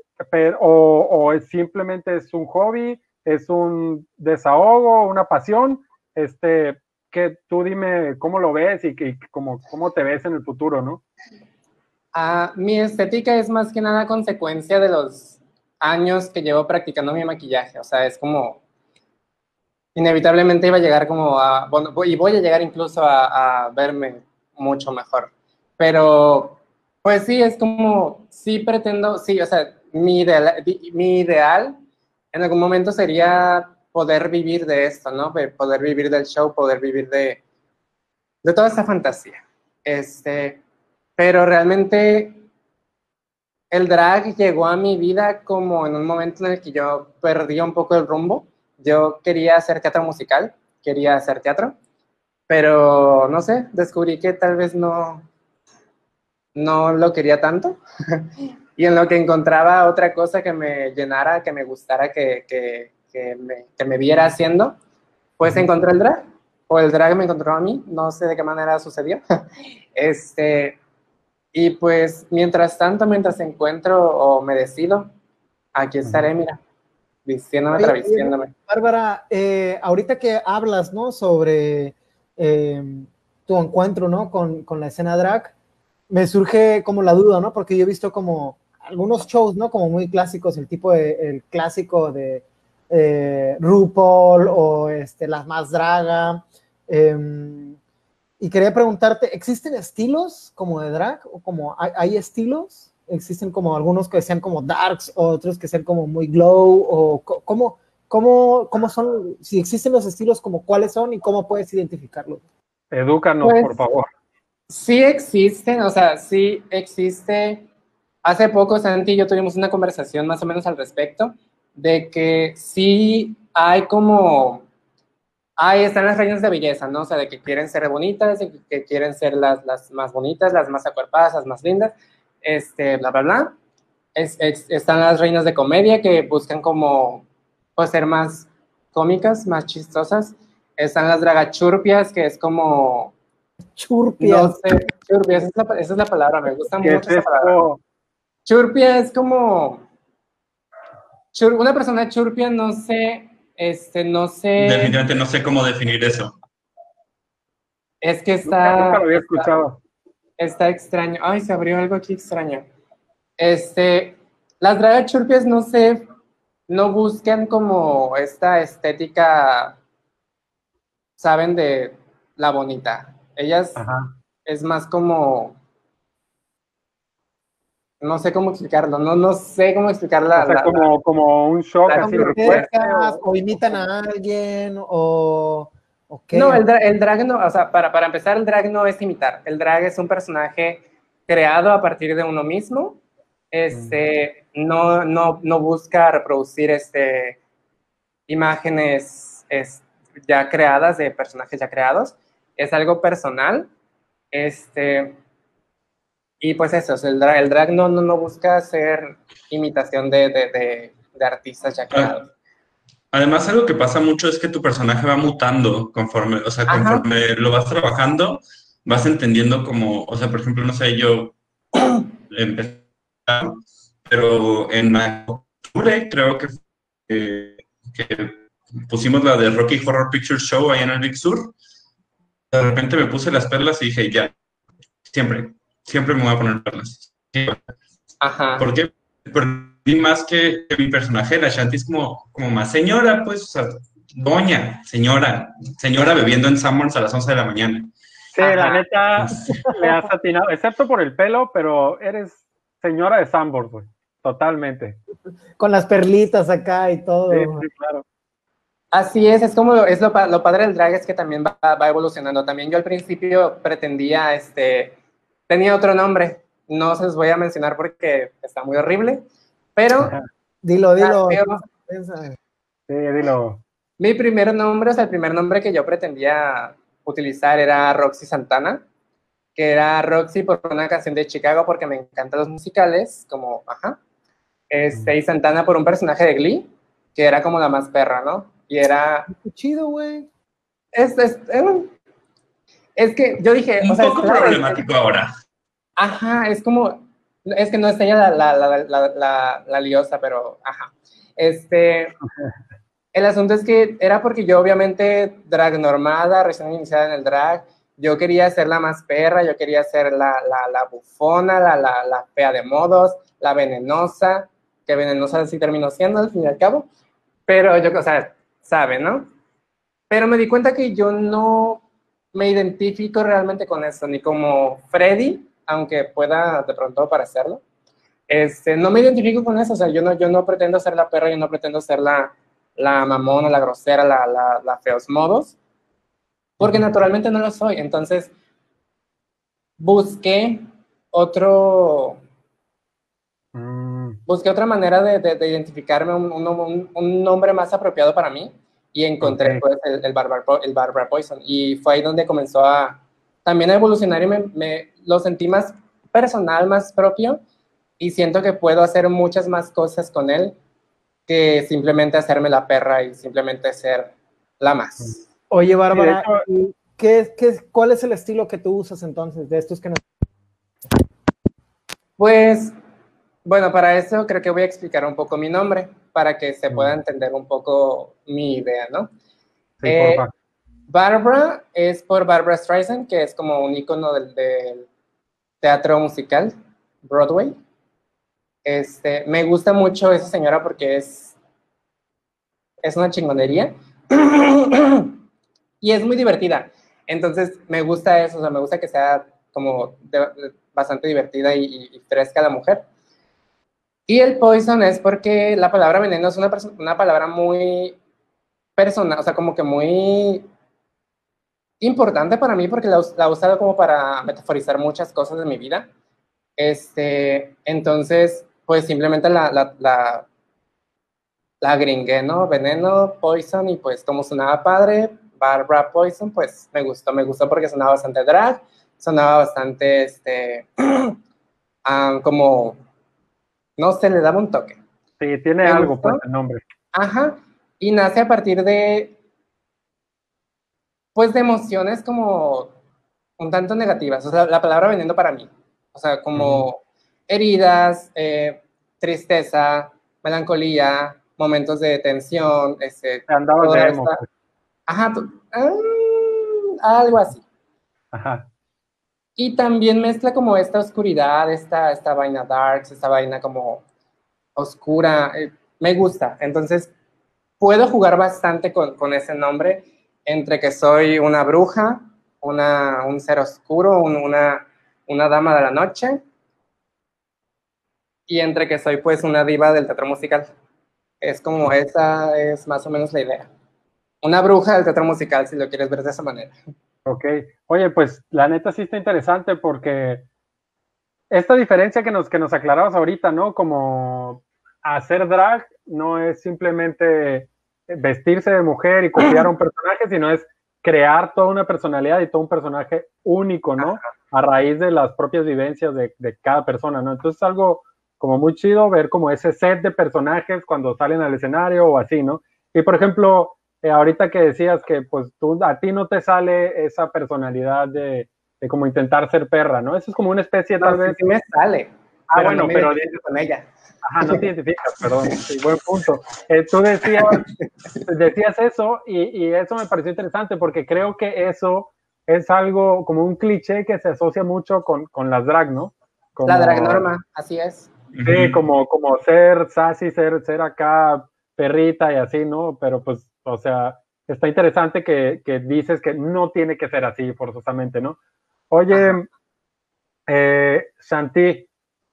o, simplemente es un hobby, es un desahogo, una pasión. Este, que tú dime cómo lo ves y, que, cómo, cómo te ves en el futuro, ¿no? Ah, mi estética es más que nada consecuencia de los años que llevo practicando mi maquillaje. O sea, es como inevitablemente iba a llegar como a, bueno, y voy a llegar incluso a, a verme mucho mejor. Pero, pues sí, es como, sí pretendo, sí, o sea, mi ideal, en algún momento sería poder vivir de esto, ¿no? Poder vivir del show, poder vivir de, de toda esa fantasía. Este, pero realmente el drag llegó a mi vida como en un momento en el que yo perdí un poco el rumbo. Yo quería hacer teatro musical, quería hacer teatro, pero no sé, descubrí que tal vez no, no lo quería tanto. y en lo que encontraba otra cosa que me llenara, que me gustara, que, que, que, me, que me, viera haciendo, pues encontré el drag. O el drag me encontró a mí, no sé de qué manera sucedió. este, y pues mientras tanto, mientras encuentro o me decido, aquí estaré, mira, vistiéndome, travestiéndome. Bárbara, eh, ahorita que hablas, ¿no? Sobre eh, tu encuentro, ¿no? Con, con la escena drag, me surge como la duda, ¿no? Porque yo he visto como algunos shows, ¿no? Como muy clásicos, el tipo de, el clásico de eh, RuPaul o este, las más draga. Eh, y quería preguntarte, ¿existen estilos como de drag? ¿O como hay, hay, estilos? ¿Existen como algunos que sean como darks, otros que sean como muy glow? ¿O cómo, cómo, cómo son? Si existen los estilos, como cuáles son y cómo puedes identificarlos? Edúcanos, pues, por favor. Sí existen, o sea, sí existe. Hace poco Santi y yo tuvimos una conversación más o menos al respecto de que sí hay como, ahí están las reinas de belleza, ¿no? O sea, de que quieren ser bonitas, de que quieren ser las, las más bonitas, las más acuerpadas, las más lindas, este, bla, bla, bla. Es, es, están las reinas de comedia que buscan como, pues, ser más cómicas, más chistosas. Están las dragachurpias, que es como Churpias. No sé, churpias, esa es la, esa es la palabra, me gusta mucho es esa palabra. Churpia es como. Chur, una persona churpia, no sé, este, no sé. Definitivamente no sé cómo definir eso. Es que está. Nunca, nunca lo había escuchado. Está, está, extraño. Ay, se abrió algo aquí extraño. Este, las dragas churpias, no sé, no buscan como esta estética, saben, de la bonita. Ellas Ajá. es más como, no sé cómo explicarlo, no, no sé cómo explicarla. O sea, la, como, la, como un shock La así cercas, o imitan a alguien, o... Okay. No, el, el, drag no, o sea, para, para empezar, el drag no es imitar. El drag es un personaje creado a partir de uno mismo. Este, mm. no, no, no busca reproducir este, imágenes es, ya creadas de personajes ya creados. Es algo personal. Este, y pues eso, el drag, el drag no, no, no, busca hacer imitación de, de, de, de artistas ya creados. Además, algo que pasa mucho es que tu personaje va mutando conforme, o sea, conforme Ajá. lo vas trabajando, vas entendiendo como, o sea, por ejemplo, no sé, yo empecé, pero en octubre creo que, eh, que pusimos la de Rocky Horror Picture Show ahí en el Big Sur. De repente me puse las perlas y dije, ya, siempre, siempre me voy a poner perlas. Ajá. ¿Por qué? Porque más que, que, mi personaje, la Shanti es como, como más señora, pues, o sea, doña, señora, señora bebiendo en Summers a las 11 de la mañana. Sí, Ajá. la neta, le has atinado, excepto por el pelo, pero eres señora de Sambor, güey, totalmente. Con las perlitas acá y todo. Sí, sí, claro. Así es, es como, es lo, lo padre del drag es que también va, va evolucionando. También yo al principio pretendía, este, tenía otro nombre, no se los voy a mencionar porque está muy horrible, pero... dilo, dilo. Sí, dilo. Mi primer nombre, o sea, el primer nombre que yo pretendía utilizar era Roxy Santana, que era Roxy por una canción de Chicago porque me encantan los musicales, como, ajá. Este, y Santana por un personaje de Glee, que era como la más perra, ¿no? Y era... Qué chido, güey. Es, es, es, es que yo dije... Un o sea, poco es, problemático es, ahora. Ajá, es como, es que no es ella la, la, la, la, la liosa, pero ajá. Este, El asunto es que era porque yo obviamente drag normada, recién iniciada en el drag, yo quería ser la más perra, yo quería ser la, la, la bufona, la, la, la, fea de modos, la venenosa, que venenosa sí terminó siendo al fin y al cabo, pero yo, o sea, sabe, ¿no? Pero me di cuenta que yo no me identifico realmente con eso, ni como Freddy, aunque pueda de pronto parecerlo. Este, no me identifico con eso, o sea, yo no, yo no pretendo ser la perra, yo no pretendo ser la, la mamona, la grosera, la, la, la feos modos, porque naturalmente no lo soy. Entonces, busqué otro, mm. busqué otra manera de, de, identificarme, un, un, un, nombre más apropiado para mí, y encontré pues, el, el, Barbara, el Barbara Poison. Y fue ahí donde comenzó a también a evolucionar y me, me lo sentí más personal, más propio, y siento que puedo hacer muchas más cosas con él que simplemente hacerme la perra y simplemente ser la más. Oye, Bárbara, ¿qué, qué, cuál es el estilo que tú usas entonces de estos que nos... Pues, bueno, para eso creo que voy a explicar un poco mi nombre, para que se pueda entender un poco mi idea, ¿no? Sí, eh, Barbara es por Barbara Streisand, que es como un icono del, del teatro musical, Broadway. Este, me gusta mucho esa señora porque es, es una chingonería y es muy divertida. Entonces, me gusta eso, o sea, me gusta que sea como bastante divertida y, fresca la mujer. Y el poison es porque la palabra veneno es una, una palabra muy personal, o sea, como que muy importante para mí porque la, la he usado como para metaforizar muchas cosas de mi vida. Este, entonces, pues simplemente la, la, la, la gringué, ¿no? Veneno, Poison, y pues como sonaba padre, Barbara Poison, pues me gustó, me gustó porque sonaba bastante drag, sonaba bastante, este, um, como, no sé, le daba un toque. Sí, tiene algo, pues, el nombre. Ajá, y nace a partir de, pues, de emociones como un tanto negativas, o sea, la palabra veneno para mí, o sea, como heridas, eh, tristeza, melancolía, momentos de tensión, este, Andaba de emo. Ajá, ah, algo así. Ajá. Y también mezcla como esta oscuridad, esta, esta vaina dark, esta vaina como oscura. Eh, me gusta. Entonces, puedo jugar bastante con, con, ese nombre, entre que soy una bruja, una, un ser oscuro, una, una dama de la noche, y entre que soy pues una diva del teatro musical. Es como esa es más o menos la idea. Una bruja del teatro musical, si lo quieres ver de esa manera. Ok. Oye, pues la neta sí está interesante porque esta diferencia que nos, que nos aclarabas ahorita, ¿no? Como hacer drag no es simplemente vestirse de mujer y copiar a un personaje, sino es crear toda una personalidad y todo un personaje único, ¿no? A raíz de las propias vivencias de, de cada persona, ¿no? Entonces es algo como muy chido ver como ese set de personajes cuando salen al escenario o así, ¿no? Y por ejemplo, eh, ahorita que decías que pues tú, a ti no te sale esa personalidad de, de como intentar ser perra, ¿no? Eso es como una especie tal vez... Sí me sale. Ah, bueno, no pero... con ella. Ajá, no te identificas, perdón. Sí, buen punto. Eh, tú decías, decías eso y, y eso me pareció interesante porque creo que eso es algo como un cliché que se asocia mucho con, con las drag, ¿no? Como, la drag norma, así es. Sí, como, como ser sassy, ser, ser acá perrita y así, ¿no? Pero pues, o sea, está interesante que, que dices que no tiene que ser así forzosamente, ¿no? Oye, eh, Shanti,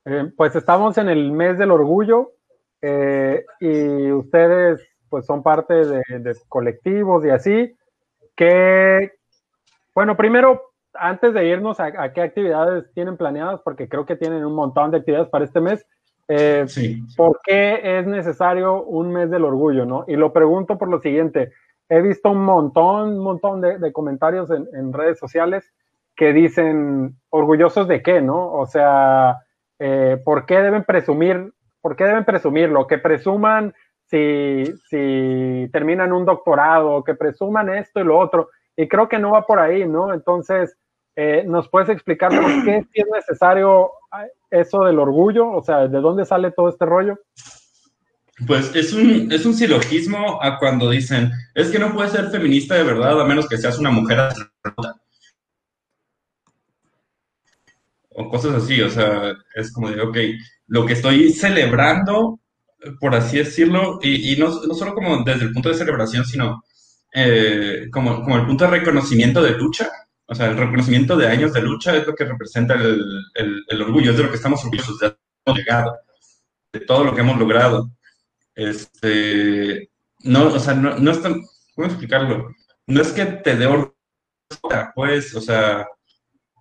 eh, pues estamos en el mes del orgullo eh, y ustedes pues son parte de, de colectivos y así, que, bueno, primero antes de irnos a, qué actividades tienen planeadas, porque creo que tienen un montón de actividades para este mes, eh, ¿por qué es necesario un mes del orgullo? ¿no? Y lo pregunto por lo siguiente, he visto un montón, un montón de, comentarios en, redes sociales que dicen, orgullosos de qué, ¿no? O sea, eh, ¿por qué deben presumir, por qué deben presumirlo? Que presuman si, si terminan un doctorado, que presuman esto y lo otro. Y creo que no va por ahí, ¿no? Entonces, eh, ¿Nos puedes explicar por qué es necesario eso del orgullo? O sea, ¿de dónde sale todo este rollo? Pues es un, es un silogismo a cuando dicen, es que no puedes ser feminista de verdad a menos que seas una mujer o cosas así, o sea, es como de, ok, lo que estoy celebrando, por así decirlo, y, no, solo como desde el punto de celebración, sino eh, como, como el punto de reconocimiento de lucha, o sea, el reconocimiento de años de lucha es lo que representa el, el, orgullo, es de lo que estamos orgullosos de todo lo que hemos logrado. Este, no, o sea, no, no es tan, ¿cómo explicarlo? No es que te dé orgullo, pues, o sea,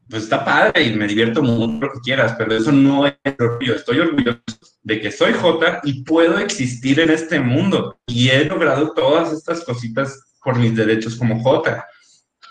pues está padre y me divierto mucho lo que quieras, pero eso no es orgullo. Estoy orgulloso de que soy J y puedo existir en este mundo y he logrado todas estas cositas por mis derechos como J,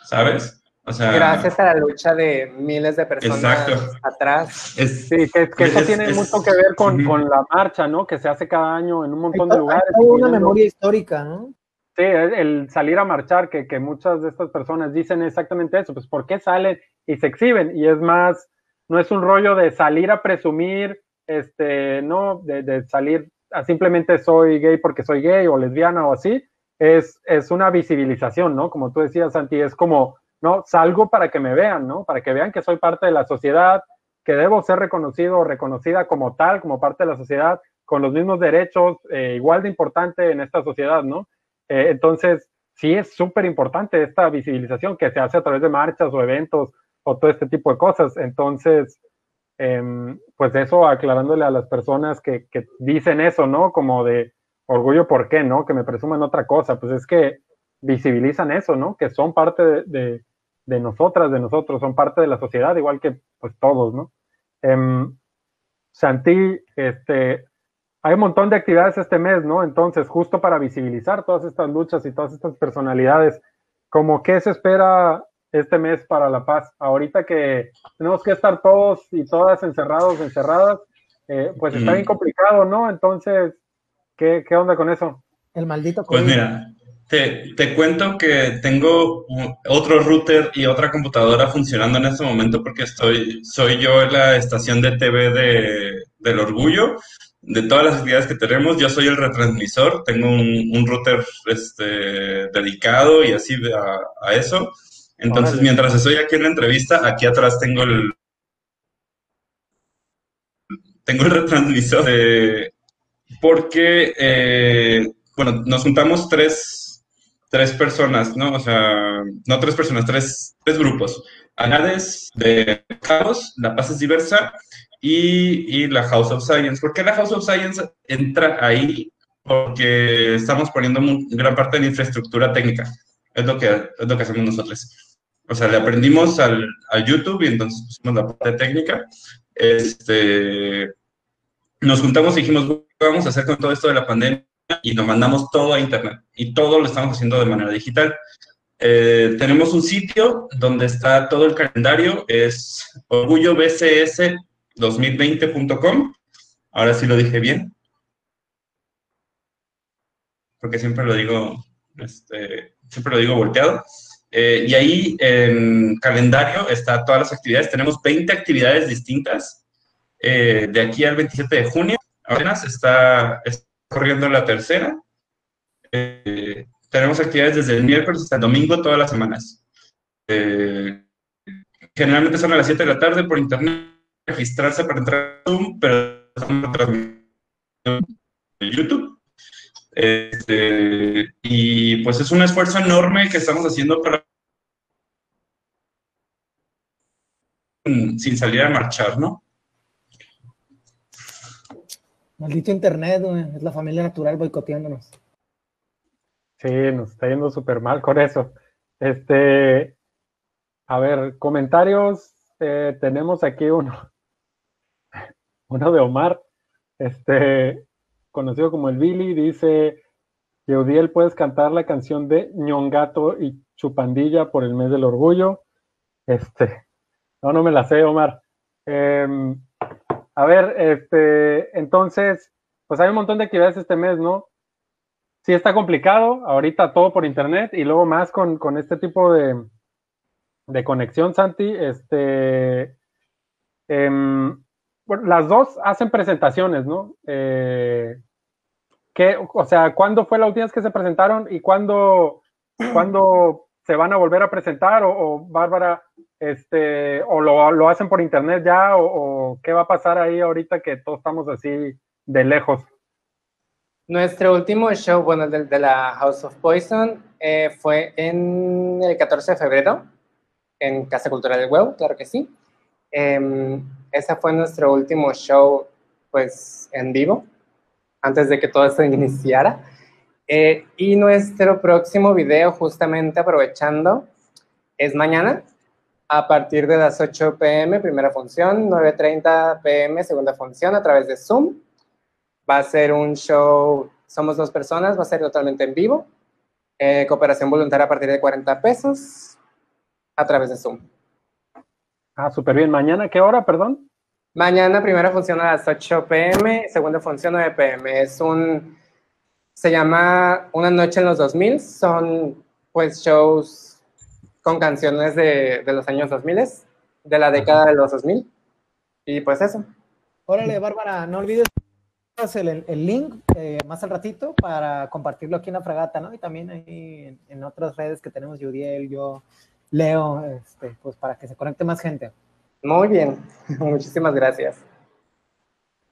¿sabes? O sea, Gracias a la lucha de miles de personas atrás. sí, que, eso tiene mucho que ver con, con, la marcha, ¿no? Que se hace cada año en un montón de lugares. Hay una memoria histórica, ¿no? Sí, el salir a marchar, que, que, muchas de estas personas dicen exactamente eso, pues ¿por qué salen y se exhiben? Y es más, no es un rollo de salir a presumir, este, no, de, de salir a simplemente soy gay porque soy gay o lesbiana o así, es, es una visibilización, ¿no? Como tú decías, Santi, es como ¿no? Salgo para que me vean, ¿no? Para que vean que soy parte de la sociedad, que debo ser reconocido o reconocida como tal, como parte de la sociedad, con los mismos derechos, eh, igual de importante en esta sociedad, ¿no? Eh, entonces, sí es súper importante esta visibilización que se hace a través de marchas o eventos o todo este tipo de cosas. Entonces, em, pues eso aclarándole a las personas que, que, dicen eso, ¿no? Como de orgullo, ¿por qué, no? Que me presuman otra cosa. Pues es que visibilizan eso, ¿no? Que son parte de de nosotras, de nosotros, son parte de la sociedad, igual que pues todos, ¿no? Eh, Santi, este, hay un montón de actividades este mes, ¿no? Entonces, justo para visibilizar todas estas luchas y todas estas personalidades, como qué se espera este mes para la paz. Ahorita que tenemos que estar todos y todas encerrados, encerradas, eh, pues está bien complicado, ¿no? Entonces, ¿qué, ¿qué, onda con eso? El maldito COVID. Pues mira, te, cuento que tengo otro router y otra computadora funcionando en este momento porque estoy, soy yo la estación de TV de, del orgullo. De todas las actividades que tenemos, yo soy el retransmisor, tengo un, router este, dedicado y así a, a eso. Entonces, mientras estoy aquí en la entrevista, aquí atrás tengo el, tengo el retransmisor porque, eh, bueno, nos juntamos tres tres personas, ¿no? O sea, no tres personas, tres, tres grupos. Anades de Caos, La Paz es Diversa y, y, la House of Science. ¿Por qué la House of Science entra ahí? Porque estamos poniendo gran parte de la infraestructura técnica. Es lo que, es lo que hacemos nosotros. O sea, le aprendimos al, al YouTube y entonces pusimos la parte técnica. Este, nos juntamos y dijimos, ¿qué vamos a hacer con todo esto de la pandemia? Y nos mandamos todo a Internet. Y todo lo estamos haciendo de manera digital. Eh, tenemos un sitio donde está todo el calendario, es orgullobcs2020.com. Ahora sí lo dije bien. Porque siempre lo digo, este, siempre lo digo volteado. Eh, y ahí en calendario está todas las actividades. Tenemos 20 actividades distintas. Eh, de aquí al 27 de junio, apenas está, está corriendo la tercera. Eh, tenemos actividades desde el miércoles hasta el domingo todas las semanas. Eh, generalmente son a las 7 de la tarde por internet, registrarse para entrar a Zoom, pero en YouTube. Este, y pues es un esfuerzo enorme que estamos haciendo para sin salir a marchar, ¿no? Maldito internet, es la familia natural boicoteándonos. Sí, nos está yendo súper mal con eso. Este, a ver, comentarios. Eh, tenemos aquí uno, uno de Omar, este, conocido como el Billy, dice, Yeudiel, ¿puedes cantar la canción de ñongato y chupandilla por el mes del orgullo? Este, no, no me la sé, Omar. Eh, a ver, este, entonces, pues hay un montón de actividades este mes, ¿no? Sí está complicado, ahorita todo por internet y luego más con, este tipo de, de, conexión, Santi. Este, em, bueno, las dos hacen presentaciones, ¿no? Eh, ¿qué, o sea, ¿cuándo fue la última vez que se presentaron y cuándo, cuándo se van a volver a presentar? O, Bárbara, este, o lo, hacen por internet ya, o, qué va a pasar ahí ahorita que todos estamos así de lejos. Nuestro último show, bueno, de, de la House of Poison, eh, fue en el 14 de febrero, en Casa Cultural del Huevo, claro que sí. Eh, ese fue nuestro último show, pues, en vivo, antes de que todo esto iniciara. Eh, y nuestro próximo video, justamente aprovechando, es mañana, a partir de las 8 pm, primera función, 9.30 pm, segunda función, a través de Zoom. Va a ser un show, somos dos personas, va a ser totalmente en vivo. Eh, cooperación voluntaria a partir de 40 pesos, a través de Zoom. Ah, súper bien. ¿Mañana qué hora, perdón? Mañana primera función a las 8 pm, segunda función 9 pm. Es un, se llama Una noche en los 2000. Son pues shows con canciones de, de los años 2000, de la década de los 2000. Y pues eso. Órale, Bárbara, no olvides el, el link eh, más al ratito para compartirlo aquí en la fragata, ¿no? Y también ahí en, en otras redes que tenemos, Judiel, yo, Leo, este, pues para que se conecte más gente. Muy bien, muchísimas gracias.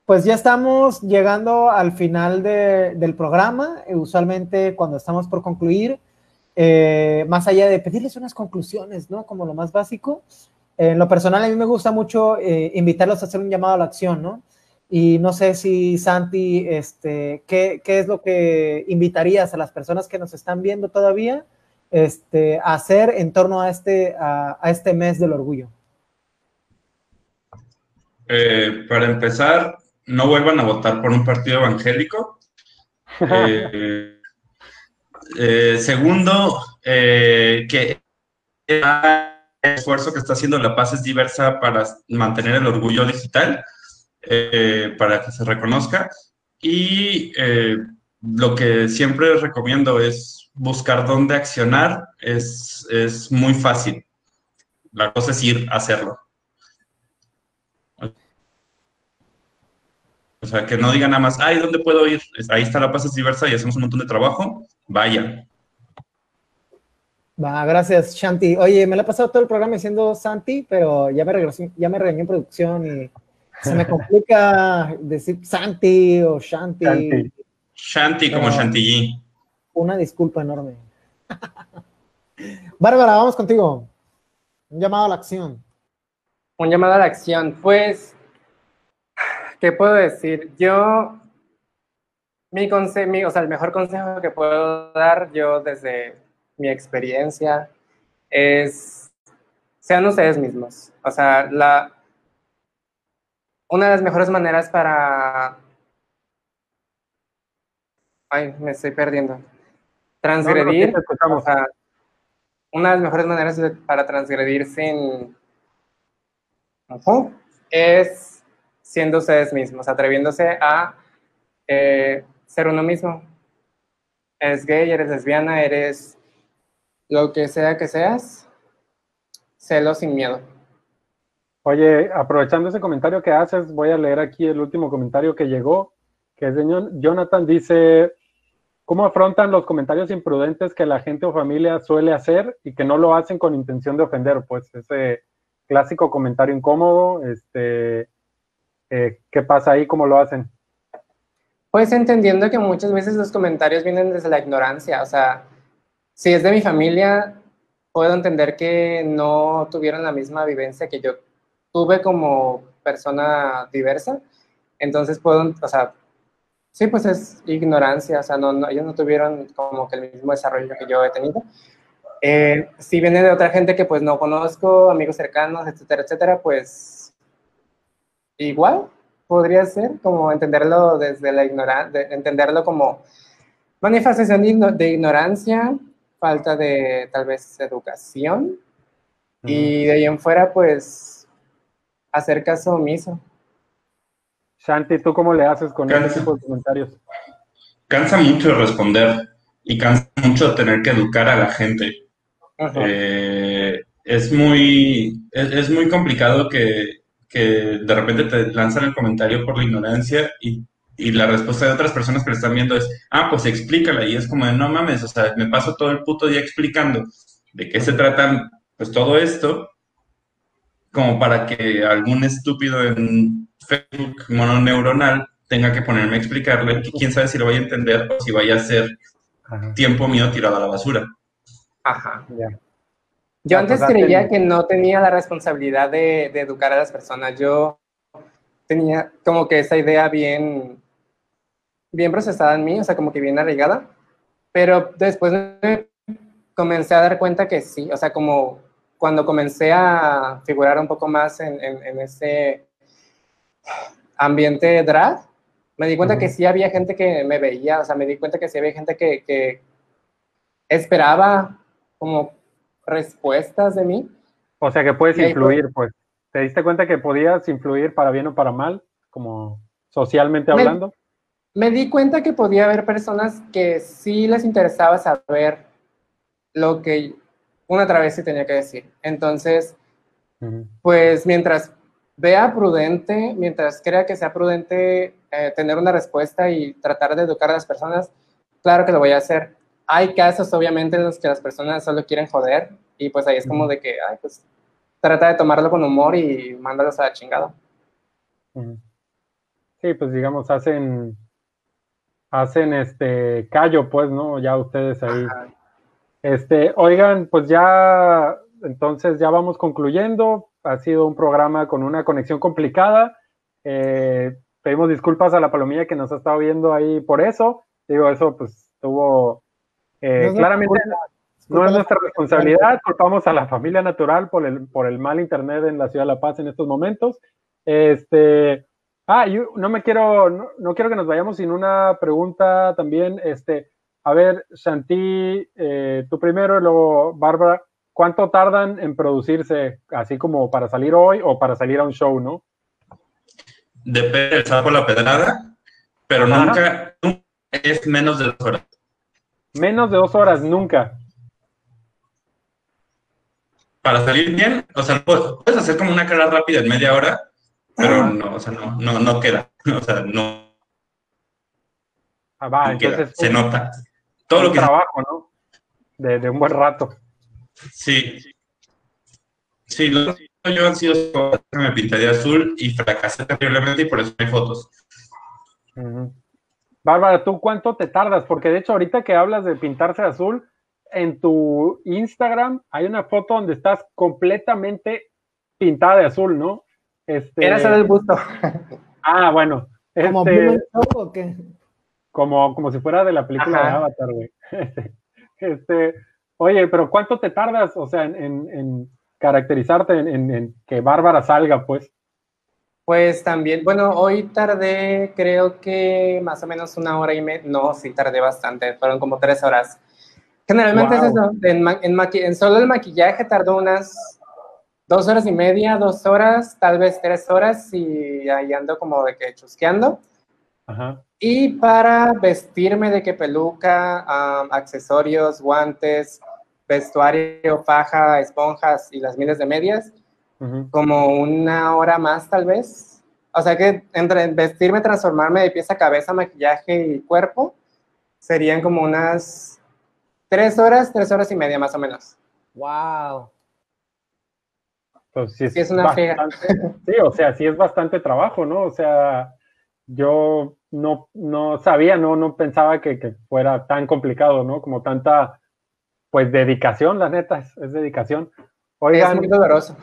Pues ya estamos llegando al final de, del programa. Usualmente cuando estamos por concluir, eh, más allá de pedirles unas conclusiones, ¿no? Como lo más básico, en lo personal a mí me gusta mucho eh, invitarlos a hacer un llamado a la acción, ¿no? Y no sé si Santi, este, ¿qué, ¿qué, es lo que invitarías a las personas que nos están viendo todavía este, hacer en torno a este, a, este mes del orgullo? Eh, para empezar, no vuelvan a votar por un partido evangélico. Eh, eh, segundo, que el esfuerzo que está haciendo La Paz es diversa para mantener el orgullo digital, para que se reconozca. Y lo que siempre recomiendo es buscar dónde accionar es, es muy fácil. La cosa es ir a hacerlo. O sea, que no digan nada más, ay, ¿dónde puedo ir? Ahí está la paz es diversa y hacemos un montón de trabajo. Vaya. Va, gracias, Shanti. Oye, me la he pasado todo el programa diciendo Santi, pero ya me, regresé, ya me regañé en producción y se me complica decir Santi o Shanti. Shanti, Shanti como Chantilly una disculpa enorme. Bárbara, vamos contigo. Un llamado a la acción. Un llamado a la acción. Pues, ¿qué puedo decir? Yo, mi consejo, o sea, el mejor consejo que puedo dar yo desde mi experiencia es, sean ustedes mismos. O sea, la, una de las mejores maneras para... Ay, me estoy perdiendo transgredir, una de las mejores maneras para transgredir sin es siendo ustedes mismos, atreviéndose a eh, ser uno mismo. Eres gay, eres lesbiana, eres lo que sea que seas, sélo sin miedo. Oye, aprovechando ese comentario que haces, voy a leer aquí el último comentario que llegó, que es de Jonathan, dice, ¿Cómo afrontan los comentarios imprudentes que la gente o familia suele hacer y que no lo hacen con intención de ofender? Pues ese clásico comentario incómodo, este, eh, ¿qué pasa ahí? ¿Cómo lo hacen? Pues entendiendo que muchas veces los comentarios vienen desde la ignorancia, o sea, si es de mi familia, puedo entender que no tuvieron la misma vivencia que yo tuve como persona diversa, entonces puedo, o sea, Sí, pues es ignorancia, o sea, no, ellos no tuvieron como que el mismo desarrollo que yo he tenido. Eh, si viene de otra gente que pues no conozco, amigos cercanos, etcétera, etcétera, pues igual podría ser como entenderlo desde la ignorancia, entenderlo como manifestación de ignorancia, falta de tal vez educación y de ahí en fuera pues hacer caso omiso. Shanti, ¿tú cómo le haces con ese tipo de comentarios? Cansa mucho responder y cansa mucho tener que educar a la gente. Eh, es, muy, es, muy complicado que, de repente te lanzan el comentario por la ignorancia y y la respuesta de otras personas que lo están viendo es, ah, pues explícala. Y es como de, no mames, o sea, me paso todo el puto día explicando de qué se trata, pues todo esto, como para que algún estúpido en Facebook mononeuronal tenga que ponerme a explicarle, que quién sabe si lo voy a entender o si vaya a ser tiempo mío tirado a la basura. Ajá. Yo antes creía que no tenía la responsabilidad de, educar a las personas. Yo tenía como que esa idea bien, bien procesada en mí, o sea, como que bien arraigada. Pero después me comencé a dar cuenta que sí, o sea, como cuando comencé a figurar un poco más en, en, ese ambiente drag, me di cuenta que sí había gente que me veía, o sea, me di cuenta que sí había gente que, que esperaba como respuestas de mí. O sea, que puedes influir, pues. ¿Te diste cuenta que podías influir para bien o para mal, como socialmente hablando? Me, di cuenta que podía haber personas que sí les interesaba saber lo que una travesti tenía que decir. Entonces, pues mientras vea prudente, mientras crea que sea prudente eh, tener una respuesta y tratar de educar a las personas, claro que lo voy a hacer. Hay casos, obviamente, en los que las personas solo quieren joder y pues ahí es como de que, ay, pues trata de tomarlo con humor y mándalos a la chingada. Sí, pues digamos, hacen, hacen este callo, pues, ¿no? Ya ustedes ahí. Este, oigan, pues ya, entonces ya vamos concluyendo ha sido un programa con una conexión complicada. Eh, pedimos disculpas a la palomilla que nos ha estado viendo ahí por eso. Digo, eso pues tuvo eh, claramente no es nuestra responsabilidad. Culpamos a la familia natural por el, por el mal internet en la ciudad de La Paz en estos momentos. Este, ah, yo no me quiero, no, quiero que nos vayamos sin una pregunta también. Este, a ver, Shanti, eh, tú primero y luego Bárbara. ¿Cuánto tardan en producirse, así como para salir hoy o para salir a un show, no? Depende del sapo la pedrada, pero nunca, es menos de dos horas. Menos de dos horas, nunca. Para salir bien, o sea, puedes hacer como una cara rápida en media hora, pero no, o sea, no, no, no queda. O sea, no. Ah, va, entonces. Se nota. Todo lo que. trabajo, ¿no? De, de un buen rato. Sí. Sí, lo yo han sido me pinté de azul y fracasé terriblemente y por eso hay fotos. Bárbara, ¿tú cuánto te tardas? Porque de hecho ahorita que hablas de pintarse azul, en tu Instagram hay una foto donde estás completamente pintada de azul, ¿no? Este... Era solo el busto. Ah, bueno. ¿Como este... o qué? Como, como si fuera de la película de Avatar, güey. Este, Oye, pero ¿cuánto te tardas, o sea, en, caracterizarte, en, que Bárbara salga, pues? Pues también, bueno, hoy tardé creo que más o menos una hora y media, no, sí tardé bastante, fueron como tres horas. Generalmente es eso, en, solo el maquillaje tardó unas dos horas y media, dos horas, tal vez tres horas y ahí ando como de que chusqueando. Ajá. Y para vestirme de que peluca, accesorios, guantes, vestuario, faja, esponjas y las miles de medias, como una hora más tal vez. O sea que entre vestirme, transformarme de pieza a cabeza, maquillaje y cuerpo, serían como unas tres horas, tres horas y media más o menos. ¡Wow! Pues sí, es, una Sí, o sea, sí es bastante trabajo, ¿no? O sea, yo no, no sabía, no, no pensaba que, que fuera tan complicado, ¿no? Como tanta pues dedicación, la neta, es, dedicación. Oigan, es muy doloroso.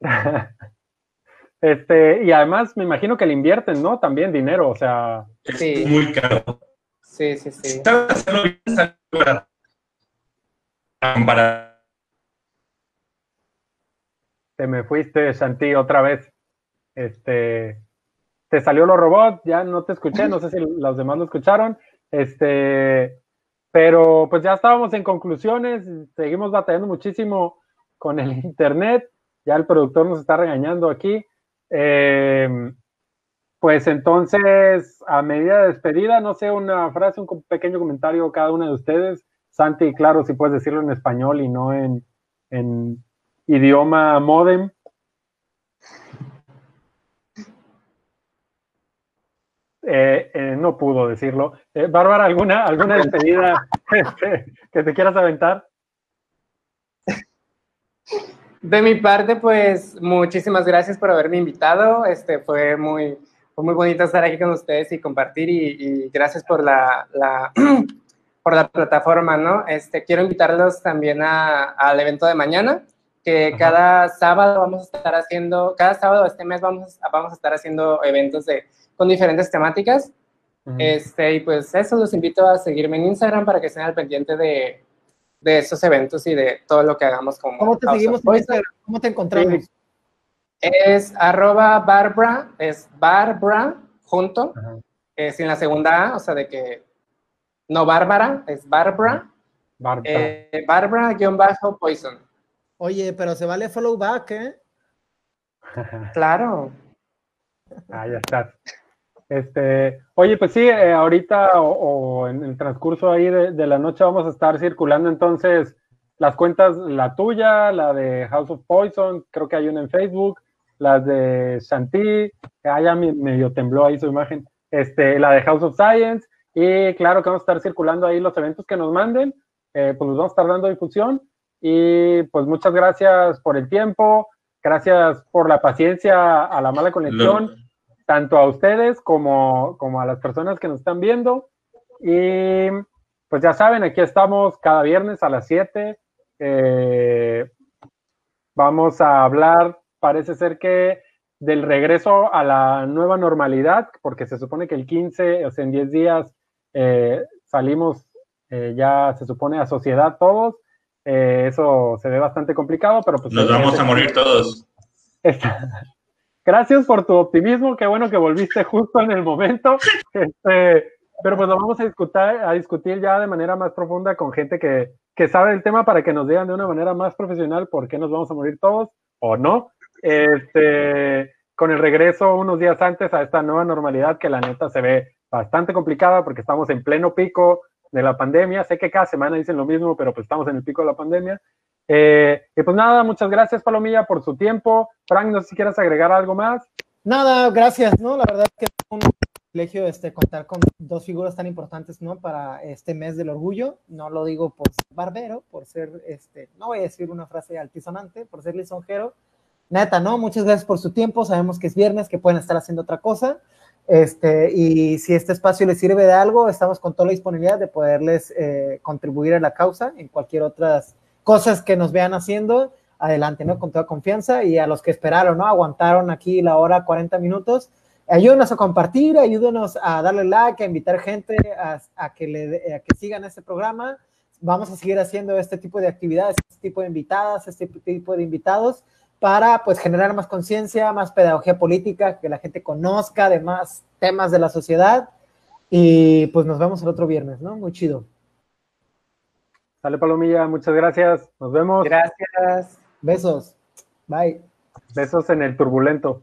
este, y además me imagino que le invierten, ¿no? También dinero, o sea. Es muy caro. Sí, sí, sí. Para... Te me fuiste, Santi, otra vez. Este, te salió los robots, ya no te escuché, no sé si los demás lo escucharon. Este, pero pues ya estábamos en conclusiones, seguimos batallando muchísimo con el Internet, ya el productor nos está regañando aquí. Em, pues entonces, a medida de despedida, no sé, una frase, un pequeño comentario cada una de ustedes. Santi, claro, si puedes decirlo en español y no en, idioma modem. eh, eh, no pudo decirlo. Eh, Bárbara, ¿alguna, alguna despedida que te quieras aventar? De mi parte, pues muchísimas gracias por haberme invitado. Este fue muy, fue muy bonito estar aquí con ustedes y compartir y, gracias por la, la por la plataforma, ¿no? Este quiero invitarlos también a, al evento de mañana, que cada sábado vamos a estar haciendo, cada sábado de este mes vamos, vamos a estar haciendo eventos de, con diferentes temáticas. Este, y pues eso, los invito a seguirme en Instagram para que estén al pendiente de, de esos eventos y de todo lo que hagamos como ¿Cómo te seguimos ¿Cómo te encontramos? Es arroba Barbara, es Barbara junto, eh, sin la segunda A, o sea, de que no Bárbara, es Barbara. Barbara. Eh, Barbara-Poison. Oye, pero se vale follow back, ¿eh? claro. Ah, ya está. Este, oye, pues sí, eh, ahorita o, en el transcurso ahí de, la noche vamos a estar circulando entonces las cuentas, la tuya, la de House of Poison, creo que hay una en Facebook, las de Shanti, que ah, ya medio tembló ahí su imagen, este, la de House of Science, y claro que vamos a estar circulando ahí los eventos que nos manden, eh, pues nos vamos a estar dando difusión, y pues muchas gracias por el tiempo, gracias por la paciencia a la mala conexión tanto a ustedes como, como a las personas que nos están viendo. Y pues ya saben, aquí estamos cada viernes a las 7. Eh, vamos a hablar, parece ser que del regreso a la nueva normalidad, porque se supone que el 15, o sea, en 10 días eh, salimos eh, ya, se supone, a sociedad todos. eso se ve bastante complicado, pero pues... Nos vamos a morir todos. Gracias por tu optimismo, qué bueno que volviste justo en el momento. Este, pero pues lo vamos a discutir, a discutir ya de manera más profunda con gente que, que sabe el tema para que nos digan de una manera más profesional por qué nos vamos a morir todos o no. Este, con el regreso unos días antes a esta nueva normalidad que la neta se ve bastante complicada porque estamos en pleno pico de la pandemia. Sé que cada semana dicen lo mismo, pero pues estamos en el pico de la pandemia. Eh, pues nada, muchas gracias Palomilla por su tiempo. Frank, no sé si quieres agregar algo más. Nada, gracias, ¿no? La verdad que es un privilegio este, contar con dos figuras tan importantes, ¿no? Para este mes del orgullo. No lo digo por ser barbero, por ser, este, no voy a decir una frase altisonante, por ser lisonjero. Neta, ¿no? Muchas gracias por su tiempo. Sabemos que es viernes, que pueden estar haciendo otra cosa. Este, y si este espacio les sirve de algo, estamos con toda la disponibilidad de poderles eh, contribuir a la causa en cualquier otras cosas que nos vean haciendo, adelante, ¿no? Con toda confianza y a los que esperaron, ¿no? Aguantaron aquí la hora 40 minutos. Ayúdenos a compartir, ayúdenos a darle like, a invitar gente a, que, le, a que sigan este programa. Vamos a seguir haciendo este tipo de actividades, este tipo de invitadas, este tipo de invitados para pues generar más conciencia, más pedagogía política, que la gente conozca de más temas de la sociedad y pues nos vemos el otro viernes, ¿no? Muy chido. Sale Palomilla, muchas gracias. Nos vemos. Gracias. Besos. Bye. Besos en el turbulento.